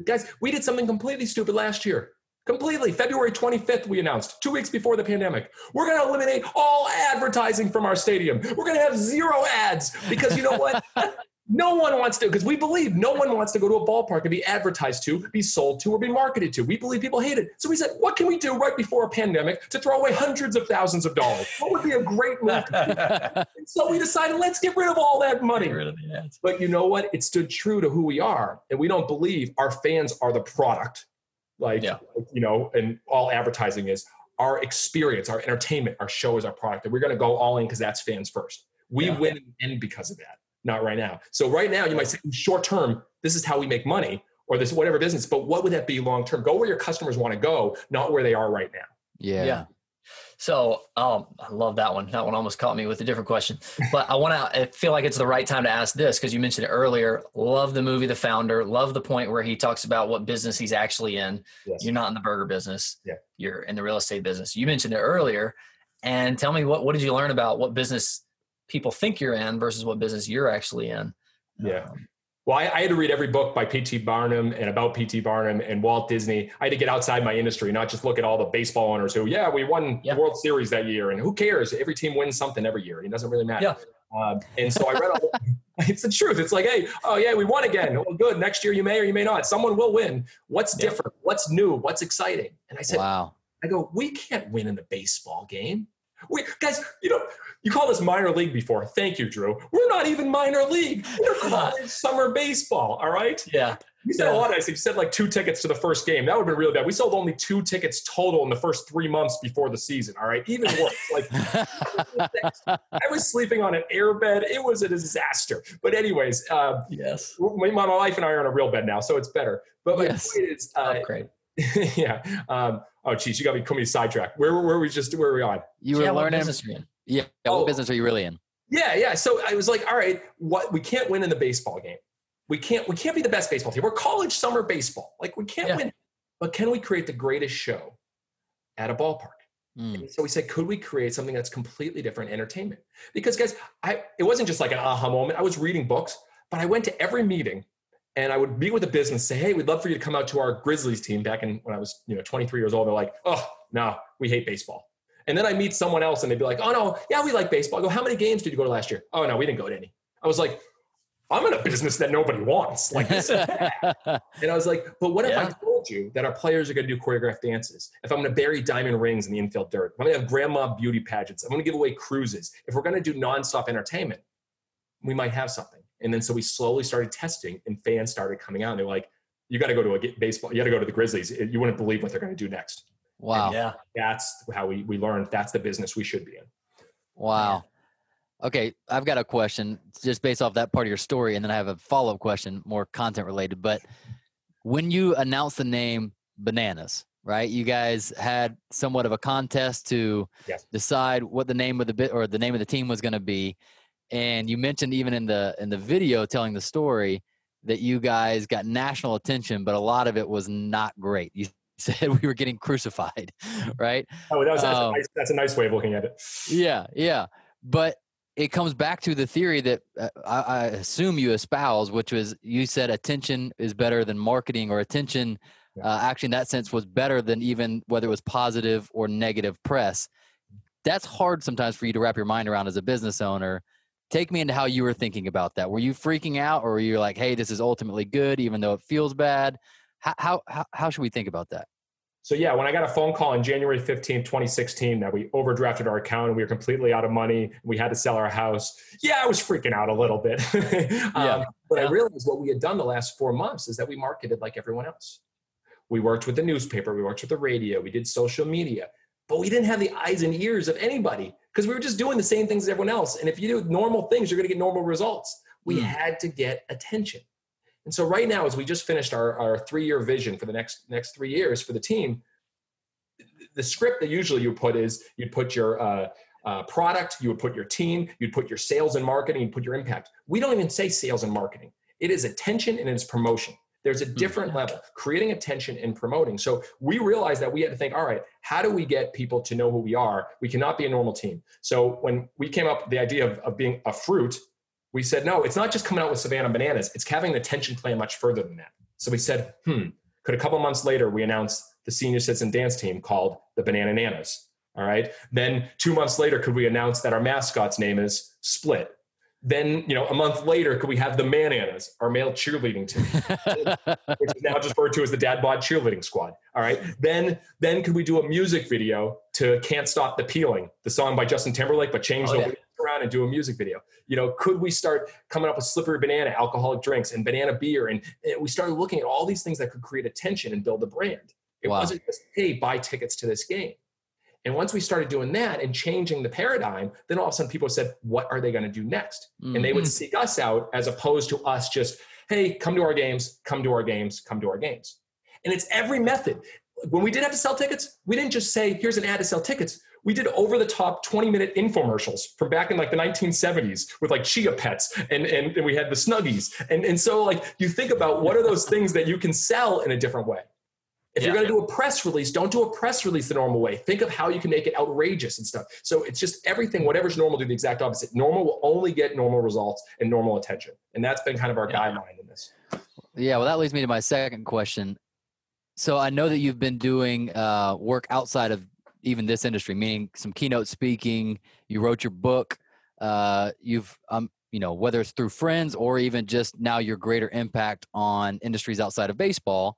Speaker 3: guys. We did something completely stupid last year. Completely. February 25th, we announced two weeks before the pandemic. We're going to eliminate all advertising from our stadium. We're going to have zero ads because you know what? [laughs] no one wants to, because we believe no one wants to go to a ballpark and be advertised to, be sold to, or be marketed to. We believe people hate it. So we said, what can we do right before a pandemic to throw away hundreds of thousands of dollars? What would be a great move? [laughs] So we decided, let's get rid of all that money.
Speaker 4: Get rid of the ads.
Speaker 3: But you know what? It stood true to who we are. And we don't believe our fans are the product, like,
Speaker 4: Yeah.
Speaker 3: you know, and all advertising is our experience, our entertainment, our show is our product. And we're going to go all in because that's fans first. We
Speaker 4: Yeah.
Speaker 3: win and end because of that, not right now. So, right now, you might say, short term, this is how we make money or this whatever business. But what would that be long term? Go where your customers want to go, not where they are right now.
Speaker 2: Yeah.
Speaker 4: Yeah. So, um, I love that one. That one almost caught me with a different question, but I want to. I feel like it's the right time to ask this because you mentioned it earlier. Love the movie The Founder. Love the point where he talks about what business he's actually in.
Speaker 3: Yes.
Speaker 4: You're not in the burger business.
Speaker 3: Yeah.
Speaker 4: You're in the real estate business. You mentioned it earlier, and tell me what what did you learn about what business people think you're in versus what business you're actually in?
Speaker 3: Yeah.
Speaker 4: Um,
Speaker 3: Well, I, I had to read every book by P.T. Barnum and about P.T. Barnum and Walt Disney. I had to get outside my industry, not just look at all the baseball owners who, yeah, we won the World Series that year, and who cares? Every team wins something every year. It doesn't really matter.
Speaker 4: Yeah.
Speaker 3: Um, and so I read all. [laughs] it's the truth. It's like, hey, oh yeah, we won again. Well, good. Next year you may or you may not. Someone will win. What's different? What's new? What's exciting? And I said,
Speaker 2: Wow.
Speaker 3: I go, we can't win in the baseball game. We guys, you know, you call this minor league before. Thank you, Drew. We're not even minor league. We're [laughs] college summer baseball. All right.
Speaker 4: yeah.
Speaker 3: You said
Speaker 4: Yeah.
Speaker 3: a lot. I said you said like two tickets to the first game. That would have been really bad. We sold only two tickets total in the first three months before the season. All right, even worse. [laughs] Like I was sleeping on an airbed. It was a disaster. But anyways, uh,
Speaker 4: Yes.
Speaker 3: my, my wife and I are on a real bed now, so it's better. But my
Speaker 2: Yes.
Speaker 3: point is, uh,
Speaker 4: Upgrade. [laughs]
Speaker 3: yeah. Um, oh, geez, you got me coming sidetracked. Where, where were we just? Where were we on?
Speaker 2: you were
Speaker 4: yeah, what
Speaker 2: learning. Yeah.
Speaker 3: Oh.
Speaker 2: What business are you really in?
Speaker 3: Yeah, yeah. So I was like, all right, what we can't win in the baseball game. We can't we can't be the best baseball team. We're college summer baseball. Like we can't
Speaker 4: Yeah.
Speaker 3: win. But can we create the greatest show at a ballpark?
Speaker 2: Mm.
Speaker 3: And So we said, could we create something that's completely different entertainment? Because guys, I it wasn't just like an aha moment. I was reading books, but I went to every meeting and I would meet with the business, say, hey, we'd love for you to come out to our Grizzlies team back in when I was, you know, 23 years old. They're like, oh, no, we hate baseball. And then I meet someone else and they'd be like, oh no, yeah, we like baseball. I go, how many games did you go to last year? Oh no, we didn't go to any. I was like, I'm in a business that nobody wants. [laughs] Like this is bad. [laughs] And I was like, but what if I told you that our players are going to do choreographed dances? If I'm going to bury diamond rings in the infield dirt, if I'm going to have grandma beauty pageants, I'm going to give away cruises. If we're going to do nonstop entertainment, we might have something. And then so we slowly started testing, and fans started coming out. And they're like, "You got to go to a baseball. You got to go to the Grizzlies. You wouldn't believe what they're going to do next."
Speaker 2: Wow.
Speaker 4: Yeah.
Speaker 3: That's how we we learned. That's the business we should be in.
Speaker 2: Wow. Okay, I've got a question just based off that part of your story, and then I have a follow up question, more content related. But when you announced the name Bananas, right? You guys had somewhat of a contest to
Speaker 3: Yes.
Speaker 2: decide what the name of the bit or the name of the team was going to be, and you mentioned even in the in the video telling the story that you guys got national attention, but a lot of it was not great. You [laughs] said we were getting crucified, [laughs] right?
Speaker 3: Oh, that was, that's,
Speaker 2: Um,
Speaker 3: a nice, that's a nice way of looking at it.
Speaker 2: Yeah, yeah. But it comes back to the theory that uh, I, I assume you espouse, which was you said attention is better than marketing, or attention,
Speaker 3: Yeah.
Speaker 2: uh, actually, in that sense, was better than even whether it was positive or negative press. That's hard sometimes for you to wrap your mind around as a business owner. Take me into how you were thinking about that. Were you freaking out, or were you like, "Hey, this is ultimately good, even though it feels bad"? How how how, should we think about that?
Speaker 3: So yeah, when I got a phone call on January 15, 2016 that we overdrafted our account and we were completely out of money, we had to sell our house. Yeah, I was freaking out a little bit. [laughs] um, but I realized what we had done the last four months is that we marketed like everyone else. We worked with the newspaper, we worked with the radio, we did social media, but we didn't have the eyes and ears of anybody because we were just doing the same things as everyone else. And if you do normal things, you're going to get normal results. We
Speaker 2: Mm.
Speaker 3: had to get attention. And so right now, as we just finished our, our three-year vision for the next next three years for the team, the script that usually you put is you'd put your uh, uh, product, you would put your team, you'd put your sales and marketing, you'd put your impact. We don't even say sales and marketing. It is attention and it's promotion. There's a different level, creating attention and promoting. So we realized that we had to think, all right, how do we get people to know who we are? We cannot be a normal team. So when we came up with the idea of, of being a fruit, we said, no, it's not just coming out with Savannah bananas. It's having the attention plan much further than that. So we said, hmm, could a couple months later we announced the senior citizen dance team called the Banana Nanas? All right. Then two months later, could we announce that our mascot's name is Split? Then, you know, a month later, could we have the Mananas, our male cheerleading team, [laughs] which is now just referred to as the Dad Bod Cheerleading Squad. All right. Then, then could we do a music video to "Can't Stop the Peeling," the song by Justin Timberlake, but change
Speaker 4: Oh,
Speaker 3: the
Speaker 4: yeah.
Speaker 3: Around and do a music video? You know, could we start coming up with slippery banana, alcoholic drinks, and banana beer? And, and we started looking at all these things that could create attention and build a brand. It
Speaker 2: Wow.
Speaker 3: wasn't just, hey, buy tickets to this game. And once we started doing that and changing the paradigm, then all of a sudden people said, what are they going to do next? And they would
Speaker 4: Mhm.
Speaker 3: seek us out as opposed to us just, hey, come to our games, come to our games, come to our games. And it's every method. When we did have to sell tickets, we didn't just say, here's an ad to sell tickets. We did over the top 20 minute infomercials from back in like the 1970s with like Chia Pets and, and, and we had the Snuggies. And, and so like you think about what are those things that you can sell in a different way. If you're going to do a press release, don't do a press release the normal way. Think of how you can make it outrageous and stuff. So it's just everything, whatever's normal, do the exact opposite. Normal will only get normal results and normal attention. And that's been kind of our
Speaker 4: Yeah.
Speaker 3: guideline in this.
Speaker 2: Yeah, well, that leads me to my second question. So I know that you've been doing uh, work outside of even this industry, meaning some keynote speaking. You wrote your book. Uh, you've, um, you know, whether it's through friends or even just now your greater impact on industries outside of baseball.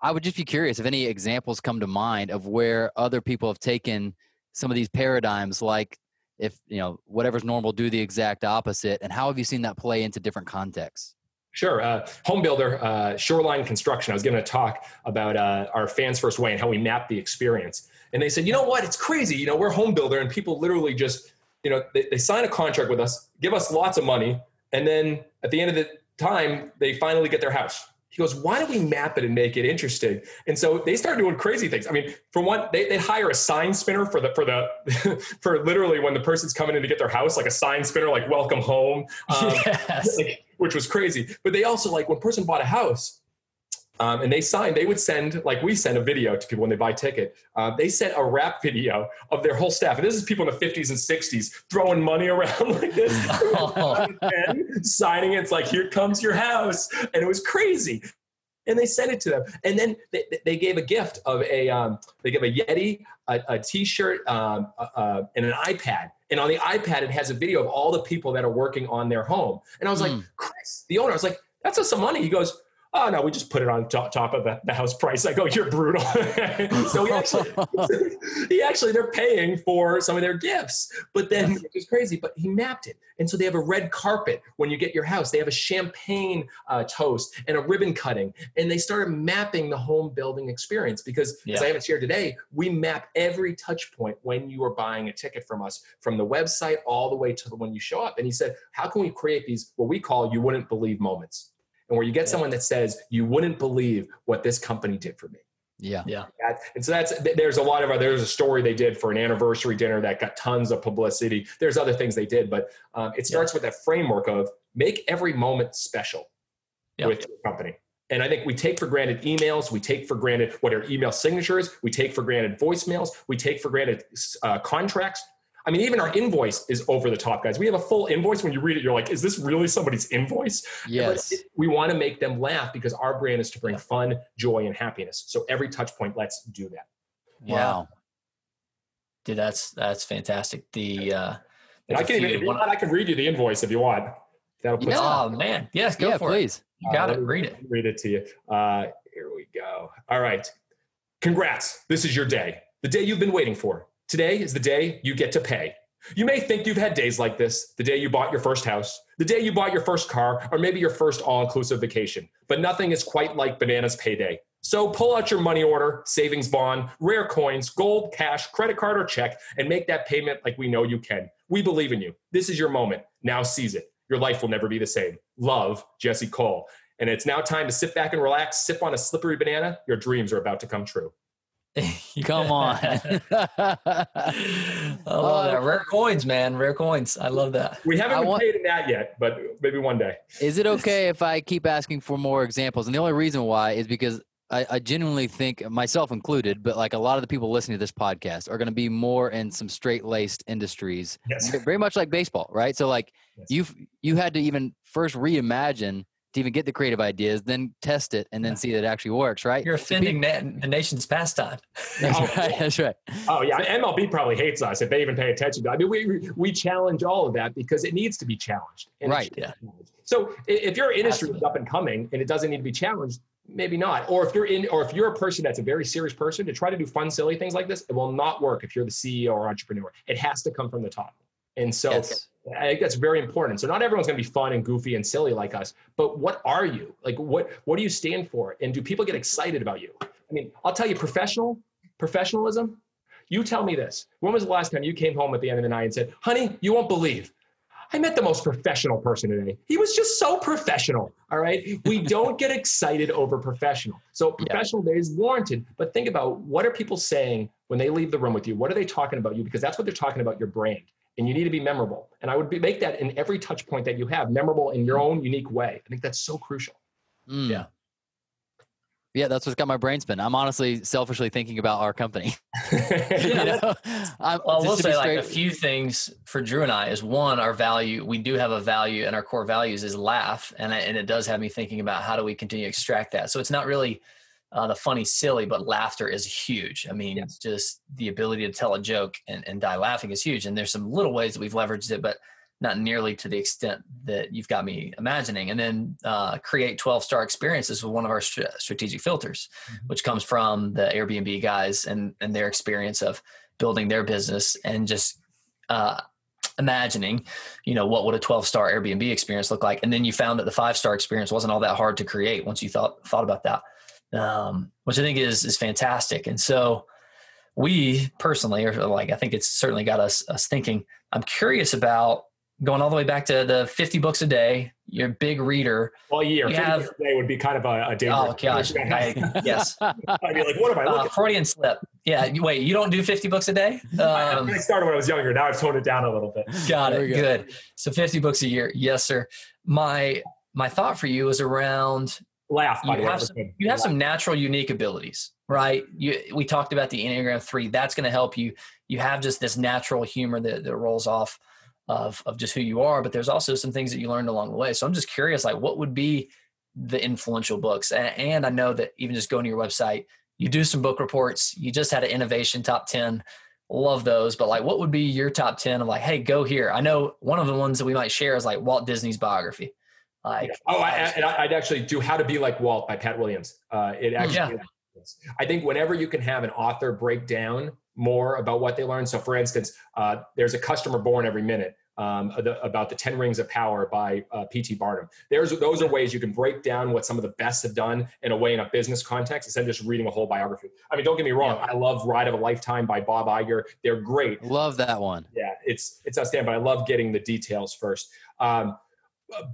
Speaker 2: I would just be curious if any examples come to mind of where other people have taken some of these paradigms, like if you know whatever's normal, do the exact opposite, and how have you seen that play into different contexts?
Speaker 3: Sure. Uh, home builder, uh, shoreline construction. I was giving a talk about uh, our fans first way and how we map the experience. And they said, you know what? It's crazy. You know, we're home builder and people literally just, you know, they, they sign a contract with us, give us lots of money. And then at the end of the time, they finally get their house. He goes, why don't we map it and make it interesting? And so they start doing crazy things. I mean, for one, they, they hire a sign spinner for the, for the, [laughs] for literally when the person's coming in to get their house, like a sign spinner, like welcome home. Um, [laughs]
Speaker 4: yes.
Speaker 3: like, which was crazy. But they also like when person bought a house um, and they signed, they would send like we send a video to people when they buy a ticket. Uh, they sent a rap video of their whole staff, and this is people in the 50s and 60s throwing money around [laughs] like this,
Speaker 4: Oh. [laughs] [laughs]
Speaker 3: and signing it. It's like here comes your house, and it was crazy. And they sent it to them, and then they, they gave a gift of a um, they gave a Yeti, a, a T-shirt, um, uh, uh, and an iPad. And on the iPad, it has a video of all the people that are working on their home. And I was like,
Speaker 2: Mm.
Speaker 3: Chris, the owner, I was like, that's us some money. He goes, oh no, we just put it on top, top of the, the house price. I go, you're brutal. [laughs] so he actually, [laughs] he actually, they're paying for some of their gifts, but then which is crazy, but he mapped it. And so they have a red carpet when you get your house. They have a champagne uh, toast and a ribbon cutting. And they started mapping the home building experience because as I haven't shared today, we map every touch point when you are buying a ticket from us, from the website all the way to the, when you show up. And he said, how can we create these, what we call you wouldn't believe moments? And where you get
Speaker 4: Yeah.
Speaker 3: someone that says, you wouldn't believe what this company did for me.
Speaker 2: Yeah.
Speaker 4: Yeah.
Speaker 3: That, and so that's there's a lot of there's a story they did for an anniversary dinner that got tons of publicity. There's other things they did, but um, it starts with that framework of make every moment special
Speaker 4: Yeah.
Speaker 3: with your company. And I think we take for granted emails, we take for granted what are email signatures, we take for granted voicemails, we take for granted uh, contracts. I mean, even our invoice is over the top, guys. We have a full invoice. When you read it, you're like, is this really somebody's invoice?
Speaker 2: Yes.
Speaker 3: it- we want to make them laugh because our brand is to bring fun, joy, and happiness. So every touch point, let's do that.
Speaker 2: Wow.
Speaker 4: Dude, that's that's fantastic. The uh
Speaker 3: And I
Speaker 4: there's a
Speaker 3: can even, if you
Speaker 4: one-
Speaker 3: want, I can read you the invoice if you want. That'll put
Speaker 2: Yeah.
Speaker 4: Oh man. Yes, go
Speaker 2: Yeah,
Speaker 4: for it.
Speaker 2: please.
Speaker 4: You got
Speaker 3: Uh,
Speaker 4: it. Read it.
Speaker 3: Read it to you. Uh, here we go. All right. Congrats. This is your day, the day you've been waiting for. Today is the day you get to pay. You may think you've had days like this the day you bought your first house, the day you bought your first car, or maybe your first all inclusive vacation. But nothing is quite like Bananas Payday. So pull out your money order, savings bond, rare coins, gold, cash, credit card, or check, and make that payment like we know you can. We believe in you. This is your moment. Now seize it. your life will never be the same. Love, Jesse Cole. And it's now time to sit back and relax, sip on a slippery banana. Your dreams are about to come true. [laughs]
Speaker 2: Come on. [laughs]
Speaker 4: I love that. Rare coins, man. Rare coins. I love that.
Speaker 3: We haven't been
Speaker 2: want-
Speaker 3: paid in that yet, but maybe one day.
Speaker 2: Is it [laughs] okay if I keep asking for more examples? And the only reason why is because I, I genuinely think, myself included, but like a lot of the people listening to this podcast are going to be more in some straight laced industries,
Speaker 3: Yes.
Speaker 2: very much like baseball, right? So like
Speaker 3: Yes.
Speaker 2: you've you had to even first reimagine to even get the creative ideas, then test it, and then see that it actually works, right?
Speaker 4: You're
Speaker 2: So people-
Speaker 4: offending the nation's pastime. [laughs]
Speaker 2: That's
Speaker 3: Oh,
Speaker 2: right. That's right.
Speaker 3: Oh yeah, MLB probably hates us if they even pay attention. to I mean, we we challenge all of that because it needs to be challenged. and
Speaker 2: Right.
Speaker 3: be
Speaker 4: Yeah.
Speaker 3: challenged. So if your industry is up and coming and it doesn't need to be challenged, maybe not. Or if you're in, or if you're a person that's a very serious person to try to do fun, silly things like this, it will not work if you're the CEO or entrepreneur. It has to come from the top. And so
Speaker 2: Yes.
Speaker 3: I think that's very important. So not everyone's going to be fun and goofy and silly like us, but what are you? Like what what do you stand for? And do people get excited about you? I mean, I'll tell you professional professionalism. You tell me this. When was the last time you came home at the end of the night and said, "Honey, you won't believe I met the most professional person today. He was just so professional. All right. We [laughs] don't get excited over professional. So professional is warranted. But think about what are people saying when they leave the room with you? What are they talking about you? Because that's what they're talking about your brand. And you need to be memorable. And I would be, make that in every touch point that you have, memorable in your own unique way. I think that's so crucial.
Speaker 2: Mm.
Speaker 4: Yeah.
Speaker 2: Yeah, that's what's got my brain spin. I'm honestly selfishly thinking about our company. [laughs] [laughs]
Speaker 3: Yeah.
Speaker 2: I'm,
Speaker 4: Well, I will
Speaker 2: just to
Speaker 4: say like a few things for Drew and I is one, our value, we do have a value and our core values is laugh. And, I, and it does have me thinking about how do we continue to extract that. So it's not really uh, the funny, silly, but laughter is huge. I mean,
Speaker 3: Yes.
Speaker 4: just the ability to tell a joke and, and die laughing is huge. And there's some little ways that we've leveraged it, but not nearly to the extent that you've got me imagining. And then uh, create 12 star experiences with one of our stra- strategic filters, which comes from the Airbnb guys and, and their experience of building their business and just uh, imagining, you know, what would a 12 star Airbnb experience look like? And then you found that the five star experience wasn't all that hard to create once you thought, thought about that, um, which I think is, is fantastic. And so we personally are like, I think it's certainly got us, us thinking, I'm curious about going all the way back to the 50 books a day. You're a big reader.
Speaker 3: Well, year.
Speaker 4: You
Speaker 3: 50
Speaker 4: have-
Speaker 3: days a day would be kind of a, a dangerous.
Speaker 4: Oh gosh. [laughs] I, yes.
Speaker 3: I'd be like, what am I
Speaker 4: Uh,
Speaker 3: looking
Speaker 4: Freudian slip. Yeah. Wait, you don't do 50 books a day? Um,
Speaker 3: I started when I was younger. Now I've toned it down a little bit.
Speaker 4: Got
Speaker 2: There
Speaker 4: it.
Speaker 2: go.
Speaker 4: Good. So 50 books a year. Yes, sir. My my thought for you is around
Speaker 3: Laugh. By
Speaker 4: you
Speaker 3: the way.
Speaker 4: have some you have some natural unique abilities, right? You we talked about the Enneagram 3. That's going to help you. You have just this natural humor that, that rolls off of of just who you are, but there's also some things that you learned along the way. So I'm just curious like what would be the influential books? And, and I know that even just going to your website, you do some book reports. You just had an innovation top 10 love those but like what would be your top 10 of like hey go here i know one of the ones that we might share is like walt disney's biography like
Speaker 3: Oh, I, and I- I'd actually do How to Be Like Walt by Pat Williams. Uh, it actually, I think whenever you can have an author break down more about what they learned. So, for instance, uh, there's a customer born every minute. Um, the, about the 10 rings of power by uh, pt barnum there's those are ways you can break down what some of the best have done in a way in a business context instead of just reading a whole biography i mean don't get me wrong i love ride of a lifetime by bob Iger. they're great
Speaker 2: Love that one.
Speaker 3: yeah, it's it's outstanding. But I love getting the details first. Um,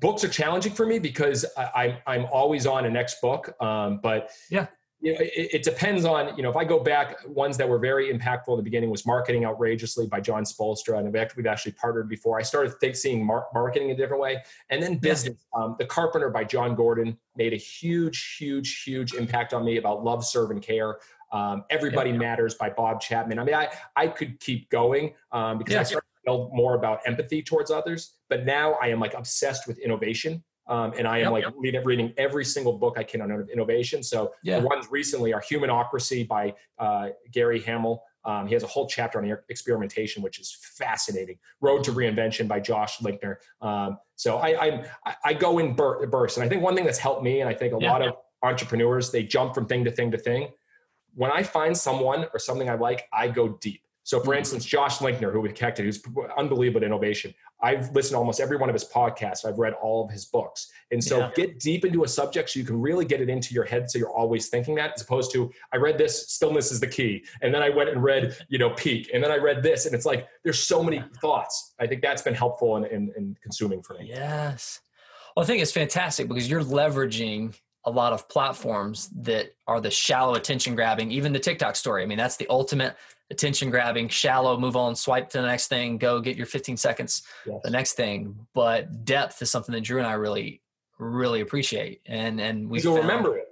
Speaker 3: books are challenging for me because I, I'm I'm always on a next book. Um, but
Speaker 4: Yeah.
Speaker 3: you know, it, it depends on you know if I go back, ones that were very impactful in the beginning was "Marketing Outrageously" by Jon Spoelstra, and we've actually, we've actually partnered before. I started think, seeing mar- marketing a different way, and then business. Um, the Carpenter by Jon Gordon made a huge, huge, huge impact on me about love, serve, and care. Um, Everybody Matters by Bob Chapman. I mean, I I could keep going um, because I started know more about empathy towards others, but now I am like obsessed with innovation. Um, and I am
Speaker 4: Yep,
Speaker 3: like
Speaker 4: yep.
Speaker 3: reading, reading every single book I can on innovation. So
Speaker 4: Yeah.
Speaker 3: the ones recently are Humanocracy by uh, Gary Hamel. Um, he has a whole chapter on experimentation, which is fascinating. Road to Reinvention by Josh Linkner. Um, so I, I I go in bur- bursts, and I think one thing that's helped me, and I think a
Speaker 4: Yeah.
Speaker 3: lot of entrepreneurs, they jump from thing to thing to thing. When I find someone or something I like, I go deep. So, for
Speaker 4: Mhm.
Speaker 3: instance, Josh Linkner, who we connected, who's unbelievable at innovation. I've listened to almost every one of his podcasts. I've read all of his books. And so
Speaker 4: Yeah.
Speaker 3: get deep into a subject so you can really get it into your head so you're always thinking that as opposed to I read this, stillness is the key. And then I went and read, you know, peak. And then I read this. And it's like there's so many thoughts. I think that's been helpful in, in, in consuming for me.
Speaker 4: Yes. Well, I think it's fantastic because you're leveraging a lot of platforms that are the shallow attention grabbing, even the TikTok story. I mean, that's the ultimate attention grabbing, shallow, move on, swipe to the next thing, go get your 15 seconds,
Speaker 3: Yes.
Speaker 4: the next thing. But depth is something that Drew and I really, really appreciate. And, and we
Speaker 3: You'll remember it.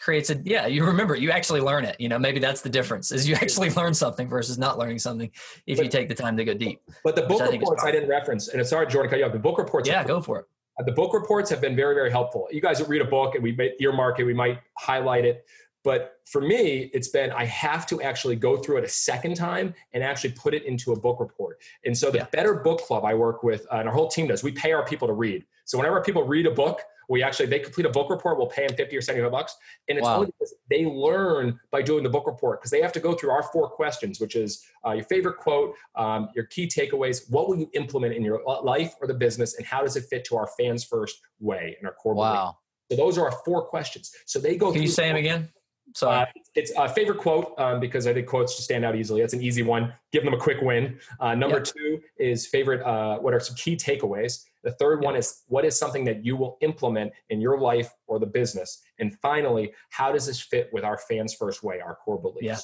Speaker 4: creates a, yeah, you remember it. You actually learn it. You know, maybe that's the difference is you actually learn something versus not learning something if you take the time to go deep.
Speaker 3: But the book
Speaker 4: I
Speaker 3: reports I didn't reference, and it's sorry, Jordan, cut you off. The book reports
Speaker 4: Yeah, go for it.
Speaker 3: The book reports have been very very helpful. You guys read a book and we earmark it we might highlight it but for me it's been i have to actually go through it a second time and actually put it into a book report and so the
Speaker 4: Yeah.
Speaker 3: better book club i work with uh, and our whole team does we pay our people to read so whenever people read a book we actually they complete a book report we'll pay them 50 or 75 bucks and it's
Speaker 2: Wow.
Speaker 3: only because they learn by doing the book report because they have to go through our four questions which is uh, your favorite quote um, your key takeaways what will you implement in your life or the business and how does it fit to our fans first way and our core belief?
Speaker 2: Wow.
Speaker 3: so those are our four questions so they go
Speaker 4: Can you say them again? Sorry.
Speaker 3: uh, it's a favorite quote um, because I think quotes just stand out easily. That's an easy one. Give them a quick win. Uh, number
Speaker 4: Yep.
Speaker 3: two is favorite. Uh, what are some key takeaways? The third one is what is something that you will implement in your life or the business? And finally, how does this fit with our fans first way, our core beliefs?
Speaker 4: Yeah.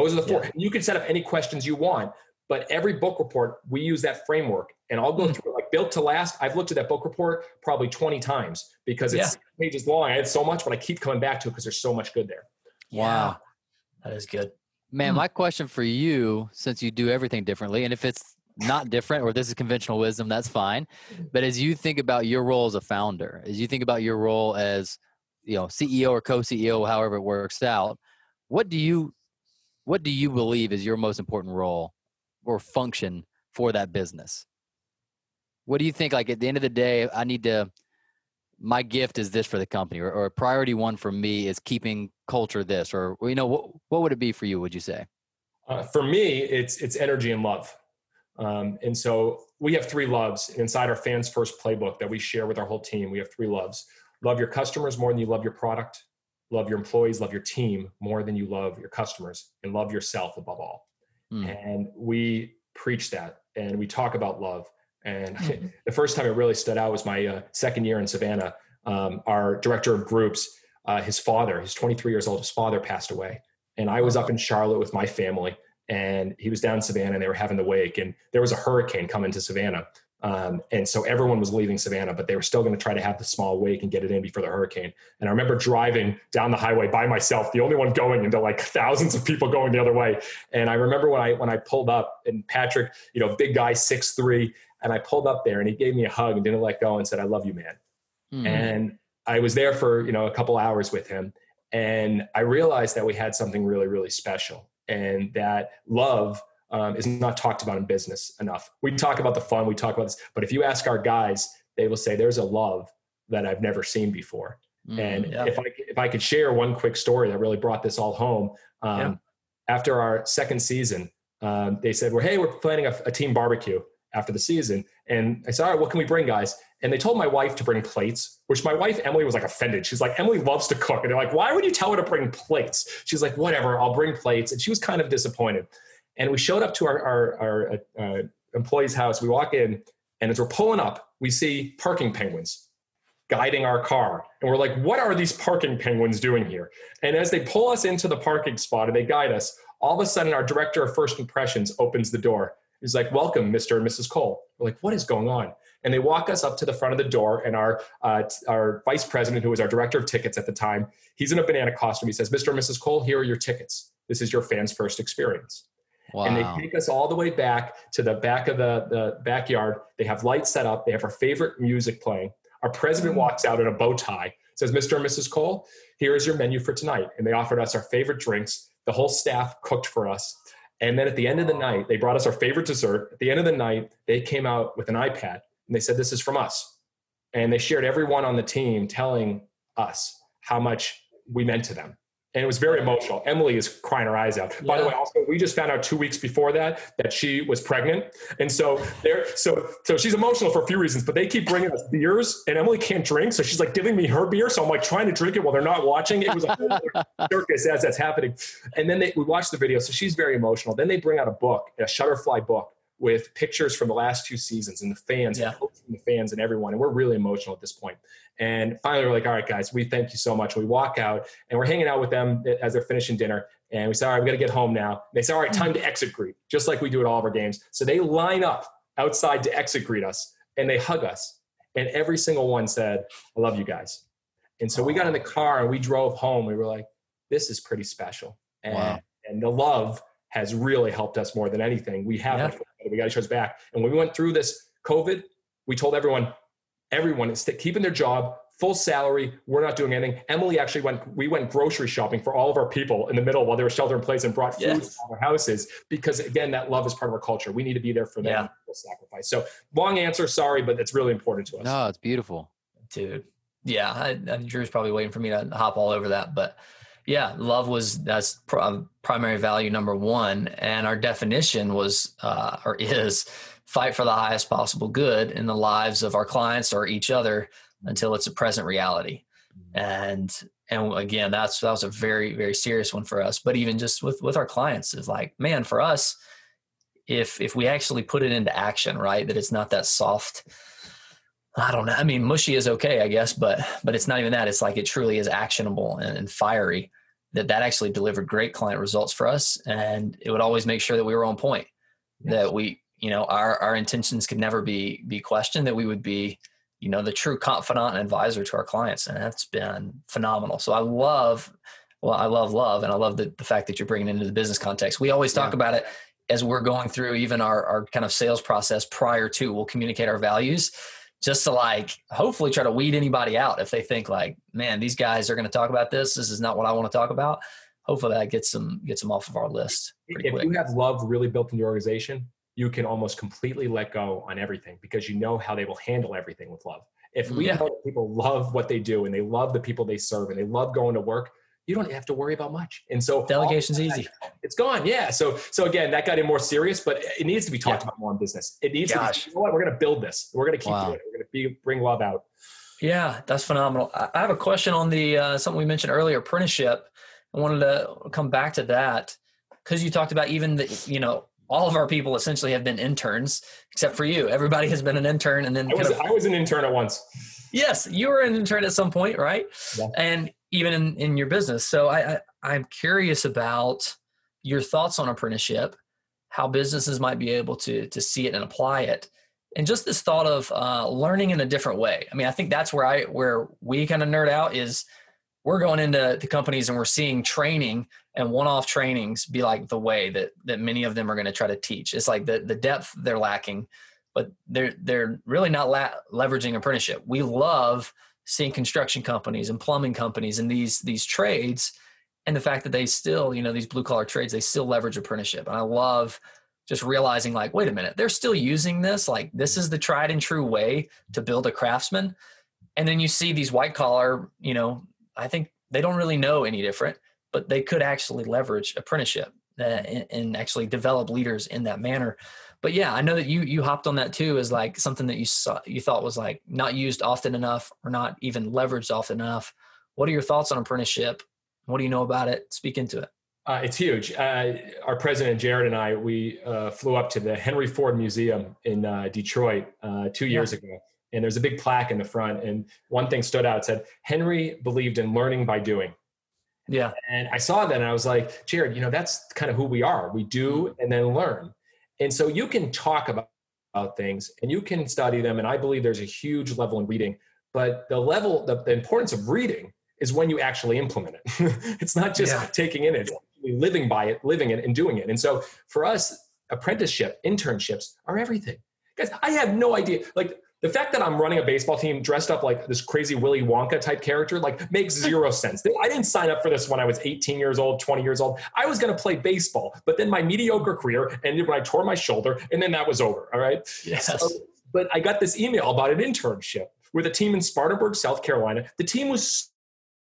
Speaker 3: Those are the four.
Speaker 4: Yeah.
Speaker 3: You can set up any questions you want, but every book report we use that framework, and I'll go
Speaker 4: Hmm.
Speaker 3: through it like built to last. I've looked at that book report probably 20 times because it's
Speaker 4: Yeah.
Speaker 3: pages long. I had so much, but I keep coming back to it because there's so much good there.
Speaker 2: Wow.
Speaker 4: That is good.
Speaker 2: Man,
Speaker 4: Hmm.
Speaker 2: my question for you, since you do everything differently, and if it's not different or this is conventional wisdom, that's fine. But as you think about your role as a founder, as you think about your role as you know CEO or co-CEO, however it works out, what do you what do you believe is your most important role or function for that business? What do you think? Like at the end of the day, I need to. My gift is this for the company, or, or priority one for me is keeping culture this, or you know, what what would it be for you? Would you say?
Speaker 3: Uh, for me, it's it's energy and love. Um, and so we have three loves inside our fans first playbook that we share with our whole team. We have three loves: love your customers more than you love your product, love your employees, love your team more than you love your customers, and love yourself above all.
Speaker 2: Hmm.
Speaker 3: And we preach that, and we talk about love. And
Speaker 4: Mhm. [laughs]
Speaker 3: the first time it really stood out was my uh, second year in Savannah. Um, our director of groups, uh, his father, he's 23 years old. His father passed away, and I was up in Charlotte with my family, and he was down in Savannah, and they were having the wake, and there was a hurricane coming to Savannah, um, and so everyone was leaving Savannah, but they were still going to try to have the small wake and get it in before the hurricane. And I remember driving down the highway by myself, the only one going into like thousands of people going the other way. And I remember when I when I pulled up, and Patrick, you know, big guy, six three, and I pulled up there, and he gave me a hug and didn't let go, and said, "I love you, man."
Speaker 2: Hmm.
Speaker 3: and I was there for you know a couple hours with him, and I realized that we had something really really special, and that love um, is not talked about in business enough. We talk about the fun, we talk about this, but if you ask our guys, they will say there's a love that I've never seen before.
Speaker 2: Mm.
Speaker 3: And
Speaker 4: Yeah.
Speaker 3: if I if I could share one quick story that really brought this all home, um,
Speaker 4: Yeah.
Speaker 3: after our second season, um, they said, "Well, hey, we're planning a, a team barbecue after the season." And I said, "All right, what can we bring, guys?" And they told my wife to bring plates, which my wife Emily was like offended. She's like, "Emily loves to cook," and they're like, "Why would you tell her to bring plates?" She's like, "Whatever, I'll bring plates." And she was kind of disappointed. And we showed up to our our, our uh, uh, employee's house. We walk in, and as we're pulling up, we see parking penguins guiding our car. And we're like, what are these parking penguins doing here? And as they pull us into the parking spot and they guide us, all of a sudden our director of first impressions opens the door. He's like, welcome, Mr. and Mrs. Cole. We're like, what is going on? And they walk us up to the front of the door, and our uh, our vice president, who was our director of tickets at the time, he's in a banana costume. He says, "Mr. and Mrs. Cole, here are your tickets. This is your fans' first experience."
Speaker 2: wow.
Speaker 3: and they take us all the way back to the back of the, the backyard. They have lights set up. They have our favorite music playing. Our president walks out in a bow tie, says, Mr. and Mrs. Cole, here is your menu for tonight. And they offered us our favorite drinks. The whole staff cooked for us. And then at the end of the night, they brought us our favorite dessert. At the end of the night, they came out with an iPad and they said, This is from us. And they shared everyone on the team telling us how much we meant to them. And it was very emotional. Emily is crying her eyes out. By the way, also we just found out two weeks before that that she was pregnant, and so there, so so she's emotional for a few reasons. But they keep bringing us beers, and Emily can't drink, so she's like giving me her beer. So I'm like trying to drink it while they're not watching. It was a whole [laughs] circus as that's happening. And then they, we watch the video, so she's very emotional. Then they bring out a book, a Shutterfly book with pictures from the last two seasons and the fans, yeah. and the fans and everyone. And we're really emotional at this point. And finally, we're like, all right, guys, we thank you so much. We walk out and we're hanging out with them as they're finishing dinner. And we say, all right, we got to get home now. They say, all right, time to exit greet, just like we do at all of our games. So they line up outside to exit greet us and they hug us. And every single one said, I love you guys. And so we got in the car and we drove home. We were like, this is pretty special. And, wow. and the love has really helped us more than anything. We have yeah we got each other's back. And when we went through this COVID, we told everyone, everyone is keeping their job, full salary. We're not doing anything. Emily actually went, we went grocery shopping for all of our people in the middle while they were shelter in place and brought food yes. to our houses because again, that love is part of our culture. We need to be there for them. Yeah. Sacrifice. So long answer. Sorry, but it's really important to us.
Speaker 2: No, it's beautiful.
Speaker 4: Dude. Yeah. I, I, Drew's probably waiting for me to hop all over that, but yeah, love was that's pr- um, primary value number one, and our definition was uh, or is fight for the highest possible good in the lives of our clients or each other until it's a present reality. And and again, that's that was a very very serious one for us. But even just with with our clients, is like, man, for us, if if we actually put it into action, right, that it's not that soft I don't know. I mean, mushy is okay, I guess, but but it's not even that. It's like it truly is actionable and, and fiery that that actually delivered great client results for us and it would always make sure that we were on point yes. that we you know our our intentions could never be be questioned that we would be you know the true confidant and advisor to our clients and that's been phenomenal so i love well i love love and i love the, the fact that you're bringing it into the business context we always talk yeah. about it as we're going through even our, our kind of sales process prior to we'll communicate our values just to like hopefully try to weed anybody out if they think like, man, these guys are going to talk about this. This is not what I want to talk about. Hopefully that gets them gets them off of our list.
Speaker 3: If quick. you have love really built in your organization, you can almost completely let go on everything because you know how they will handle everything with love. If we yeah. know people love what they do and they love the people they serve and they love going to work, you don't have to worry about much. And so
Speaker 4: delegation's that, easy.
Speaker 3: It's gone. Yeah. So so again, that got in more serious, but it needs to be talked yeah. about more in business. It needs Gosh. to be, you know what, we're going to build this. We're going to keep wow. doing it. We're going to be, bring love out.
Speaker 4: Yeah, that's phenomenal. I have a question on the uh, something we mentioned earlier, apprenticeship. I wanted to come back to that because you talked about even the, you know, all of our people essentially have been interns, except for you. Everybody has been an intern, and then
Speaker 3: I was, of, I was an intern at once.
Speaker 4: Yes, you were an intern at some point, right? Yeah. And even in, in your business. So I, I I'm curious about your thoughts on apprenticeship, how businesses might be able to to see it and apply it, and just this thought of uh, learning in a different way. I mean, I think that's where I where we kind of nerd out is we're going into the companies and we're seeing training and one-off trainings be like the way that that many of them are going to try to teach. It's like the the depth they're lacking, but they're they're really not la- leveraging apprenticeship. We love seeing construction companies and plumbing companies and these these trades and the fact that they still you know these blue collar trades they still leverage apprenticeship and i love just realizing like wait a minute they're still using this like this is the tried and true way to build a craftsman and then you see these white collar you know i think they don't really know any different but they could actually leverage apprenticeship uh, and, and actually develop leaders in that manner but yeah, I know that you you hopped on that too as like something that you saw you thought was like not used often enough or not even leveraged often enough. What are your thoughts on apprenticeship? What do you know about it? Speak into it.
Speaker 3: Uh, it's huge. Uh, our president Jared and I we uh, flew up to the Henry Ford Museum in uh, Detroit uh, two years yeah. ago, and there's a big plaque in the front. And one thing stood out: it said Henry believed in learning by doing.
Speaker 4: Yeah.
Speaker 3: And I saw that and I was like, Jared, you know, that's kind of who we are. We do mm-hmm. and then learn. And so you can talk about, about things and you can study them. And I believe there's a huge level in reading, but the level, the, the importance of reading is when you actually implement it. [laughs] it's not just yeah. taking in it, living by it, living it, and doing it. And so for us, apprenticeship, internships are everything. Guys, I have no idea. Like the fact that I'm running a baseball team dressed up like this crazy Willy Wonka type character like makes zero [laughs] sense. I didn't sign up for this when I was 18 years old, 20 years old. I was going to play baseball, but then my mediocre career ended when I tore my shoulder, and then that was over. All right.
Speaker 4: Yes.
Speaker 3: So, but I got this email about an internship with a team in Spartanburg, South Carolina. The team was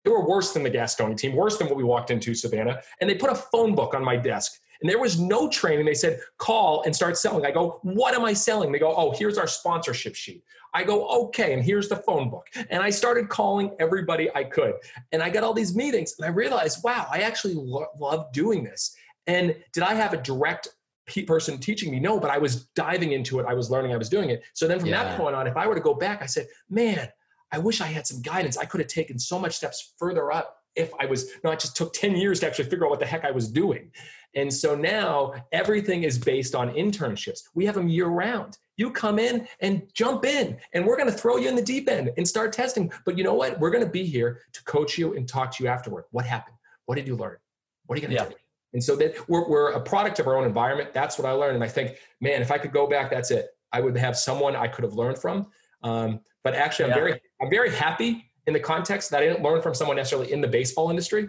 Speaker 3: They were worse than the Gastonia team, worse than what we walked into, Savannah. And they put a phone book on my desk. And there was no training. They said, call and start selling. I go, what am I selling? They go, oh, here's our sponsorship sheet. I go, okay, and here's the phone book. And I started calling everybody I could. And I got all these meetings, and I realized, wow, I actually lo- love doing this. And did I have a direct person teaching me? No, but I was diving into it. I was learning, I was doing it. So then from yeah. that point on, if I were to go back, I said, man, I wish I had some guidance. I could have taken so much steps further up if I was not just took 10 years to actually figure out what the heck I was doing. And so now everything is based on internships. We have them year round. You come in and jump in, and we're going to throw you in the deep end and start testing. But you know what? We're going to be here to coach you and talk to you afterward. What happened? What did you learn? What are you going to yeah. do? And so that we're, we're a product of our own environment. That's what I learned. And I think, man, if I could go back, that's it. I would have someone I could have learned from. Um, but actually, I'm yeah. very, I'm very happy in the context that I didn't learn from someone necessarily in the baseball industry.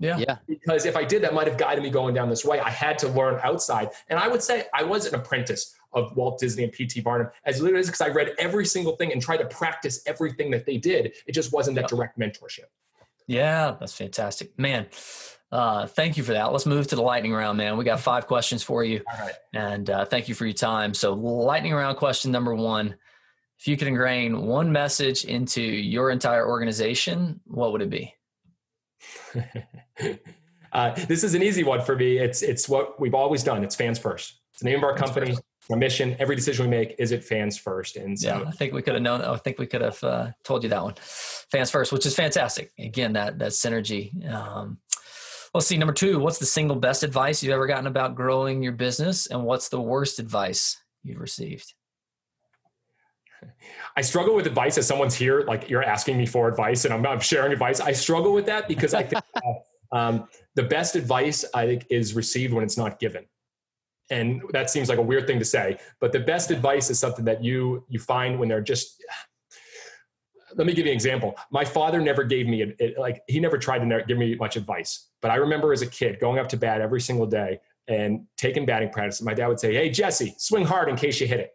Speaker 2: Yeah. yeah.
Speaker 3: Because if I did, that might have guided me going down this way. I had to learn outside. And I would say I was an apprentice of Walt Disney and P.T. Barnum as literally because I read every single thing and tried to practice everything that they did. It just wasn't that direct mentorship.
Speaker 4: Yeah, that's fantastic. Man, uh, thank you for that. Let's move to the lightning round, man. We got [laughs] five questions for you.
Speaker 3: All right.
Speaker 4: And uh, thank you for your time. So, lightning round question number one if you could ingrain one message into your entire organization, what would it be? [laughs]
Speaker 3: uh, this is an easy one for me. It's it's what we've always done. It's fans first. It's the name of our company. Our mission. Every decision we make is it fans first. And so,
Speaker 4: yeah, I think we could have known. I think we could have uh, told you that one. Fans first, which is fantastic. Again, that that synergy. Um, let's see. Number two. What's the single best advice you've ever gotten about growing your business, and what's the worst advice you've received?
Speaker 3: I struggle with advice as someone's here, like you're asking me for advice and I'm, I'm sharing advice. I struggle with that because I think [laughs] uh, um, the best advice I think is received when it's not given. And that seems like a weird thing to say, but the best advice is something that you you find when they're just. [sighs] Let me give you an example. My father never gave me a, like he never tried to give me much advice, but I remember as a kid going up to bat every single day and taking batting practice. My dad would say, "Hey Jesse, swing hard in case you hit it."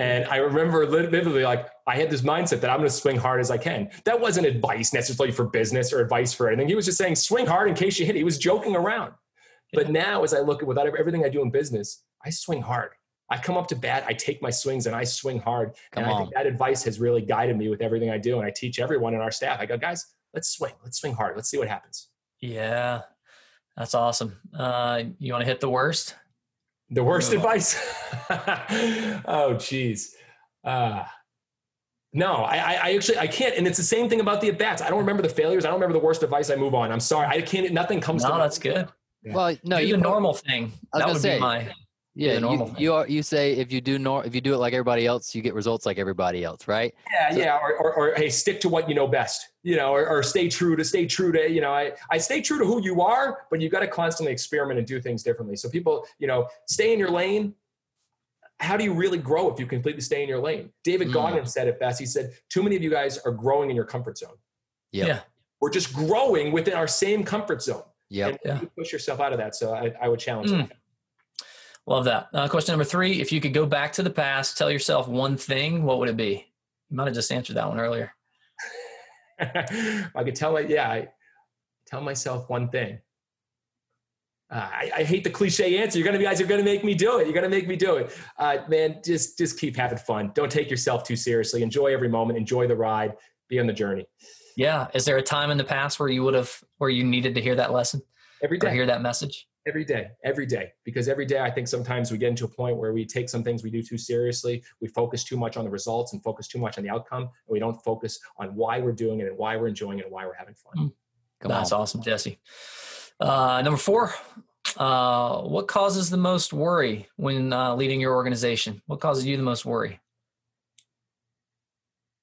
Speaker 3: And I remember vividly, like, I had this mindset that I'm going to swing hard as I can. That wasn't advice necessarily for business or advice for anything. He was just saying, swing hard in case you hit it. He was joking around. But now, as I look at without everything I do in business, I swing hard. I come up to bat, I take my swings, and I swing hard. Come and I think that advice has really guided me with everything I do. And I teach everyone in our staff. I go, guys, let's swing. Let's swing hard. Let's see what happens.
Speaker 4: Yeah, that's awesome. Uh, you want to hit the worst?
Speaker 3: The worst advice? [laughs] oh, geez. Uh, no, I, I actually I can't, and it's the same thing about the at bats. I don't remember the failures. I don't remember the worst advice. I move on. I'm sorry. I can't. Nothing comes.
Speaker 4: No,
Speaker 3: to
Speaker 4: that's good.
Speaker 2: Yeah. Well, no,
Speaker 4: Do
Speaker 2: you
Speaker 4: the normal thing. That would say, be my
Speaker 2: yeah, you, you, are, you say if you do nor if you do it like everybody else, you get results like everybody else, right?
Speaker 3: Yeah, so, yeah. Or, or, or, hey, stick to what you know best, you know, or, or, stay true to stay true to, you know, I, I stay true to who you are, but you've got to constantly experiment and do things differently. So people, you know, stay in your lane. How do you really grow if you completely stay in your lane? David mm. Goggins said it best. He said, "Too many of you guys are growing in your comfort zone.
Speaker 2: Yep. Yeah,
Speaker 3: we're just growing within our same comfort zone.
Speaker 2: Yep.
Speaker 3: And yeah, push yourself out of that. So I, I would challenge mm. that.
Speaker 4: Love that. Uh, question number three: If you could go back to the past, tell yourself one thing, what would it be? You might have just answered that one earlier. [laughs]
Speaker 3: I could tell it. Yeah, I tell myself one thing. Uh, I, I, hate the cliche answer. You're gonna be guys. You're gonna make me do it. You're gonna make me do it. Uh, man, just just keep having fun. Don't take yourself too seriously. Enjoy every moment. Enjoy the ride. Be on the journey.
Speaker 4: Yeah. Is there a time in the past where you would have where you needed to hear that lesson?
Speaker 3: Every day.
Speaker 4: hear that message
Speaker 3: every day every day because every day i think sometimes we get into a point where we take some things we do too seriously we focus too much on the results and focus too much on the outcome and we don't focus on why we're doing it and why we're enjoying it and why we're having fun
Speaker 4: hmm. that's on. awesome jesse uh, number four uh, what causes the most worry when uh, leading your organization what causes you the most worry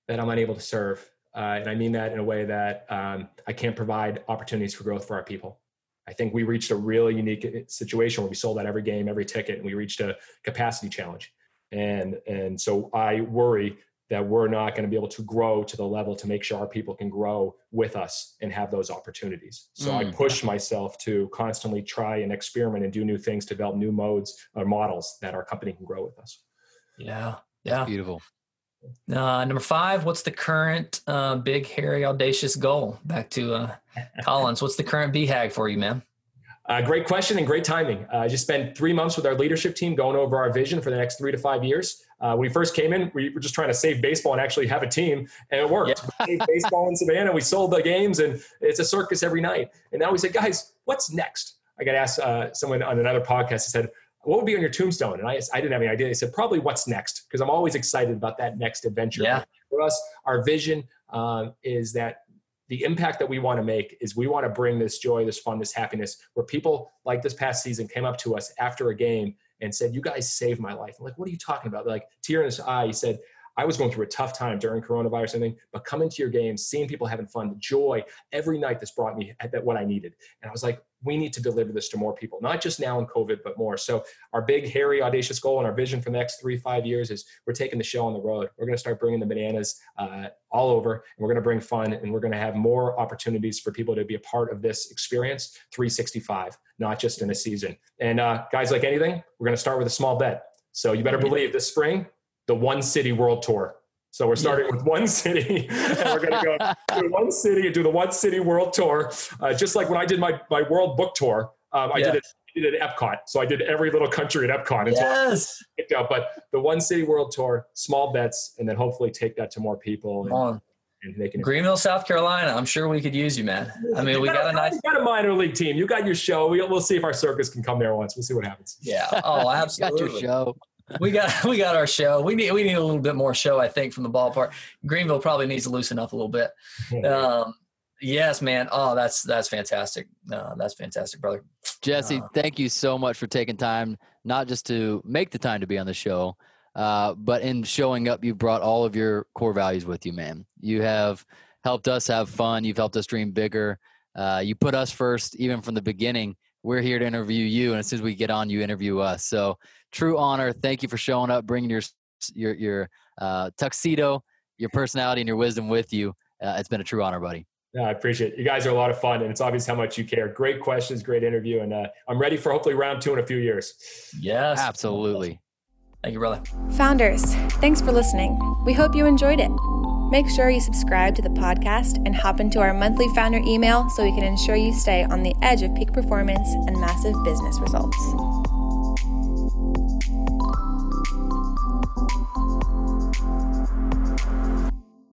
Speaker 3: that i'm unable to serve uh, and i mean that in a way that um, i can't provide opportunities for growth for our people I think we reached a really unique eh, situation where we sold out every game, every ticket, and we reached a capacity challenge. And and so I worry that we're not going to be able to grow to the level to make sure our people can grow with us and have those opportunities. So mm. I push myself to constantly try and experiment and do new things, develop new modes or models that our company can grow with us.
Speaker 4: Yeah. Yeah.
Speaker 2: Beautiful.
Speaker 4: Uh, number five, what's the current uh, big, hairy, audacious goal? Back to uh, [laughs] Collins. What's the current BHAG for you, man?
Speaker 3: Uh, great question and great timing. Uh, I just spent three months with our leadership team going over our vision for the next three to five years. Uh, when we first came in, we were just trying to save baseball and actually have a team, and it worked. Yeah. We saved baseball in Savannah. We sold the games, and it's a circus every night. And now we said, guys, what's next? I got asked uh, someone on another podcast. He said, "What would be on your tombstone?" And I, I didn't have any idea. They said, "Probably what's next," because I'm always excited about that next adventure.
Speaker 4: Yeah.
Speaker 3: For us, our vision um, is that the impact that we want to make is we want to bring this joy, this fun, this happiness, where people like this past season came up to us after a game and said, "You guys saved my life." I'm like, "What are you talking about?" like tear in his eye. He said, I was going through a tough time during coronavirus and everything, but coming to your games, seeing people having fun, the joy every night that's brought me that what I needed. And I was like, we need to deliver this to more people, not just now in COVID, but more. So our big, hairy, audacious goal and our vision for the next three, five years is we're taking the show on the road. We're going to start bringing the bananas uh, all over, and we're going to bring fun, and we're going to have more opportunities for people to be a part of this experience 365, not just in a season. And uh, guys, like anything, we're going to start with a small bet. So you better believe this spring, the One City World Tour. So we're starting yeah. with one city, [laughs] and we're going to go [laughs] to one city and do the one city world tour. Uh, just like when I did my, my world book tour, um, I yeah. did it. Did it at Epcot, so I did every little country at Epcot.
Speaker 4: Yes.
Speaker 3: Picked out, but the one city world tour, small bets, and then hopefully take that to more people. And,
Speaker 4: and they can Greenville, South Carolina. I'm sure we could use you, man. I mean, we got, got, a nice.
Speaker 3: got a minor league team. You got your show. We, will see if our circus can come there once. We'll see what happens.
Speaker 4: Yeah. Oh, [laughs] absolutely.
Speaker 2: got your show
Speaker 4: we got [laughs] we got our show. We need we need a little bit more show, I think, from the ballpark. Greenville probably needs to loosen up a little bit. Um, yes, man. Oh, that's that's fantastic. Uh, that's fantastic, brother.
Speaker 2: Jesse, uh, thank you so much for taking time, not just to make the time to be on the show, uh, but in showing up, you brought all of your core values with you, man. You have helped us have fun. You've helped us dream bigger. Uh, you put us first, even from the beginning. We're here to interview you, and as soon as we get on, you interview us. So true honor. Thank you for showing up, bringing your your your uh, tuxedo, your personality, and your wisdom with you. Uh, it's been a true honor, buddy.
Speaker 3: Yeah, I appreciate it. You guys are a lot of fun, and it's obvious how much you care. Great questions, great interview, and uh, I'm ready for hopefully round two in a few years.
Speaker 4: Yes,
Speaker 2: absolutely.
Speaker 4: Thank you, brother.
Speaker 1: Founders, thanks for listening. We hope you enjoyed it. Make sure you subscribe to the podcast and hop into our monthly founder email so we can ensure you stay on the edge of peak performance and massive business results.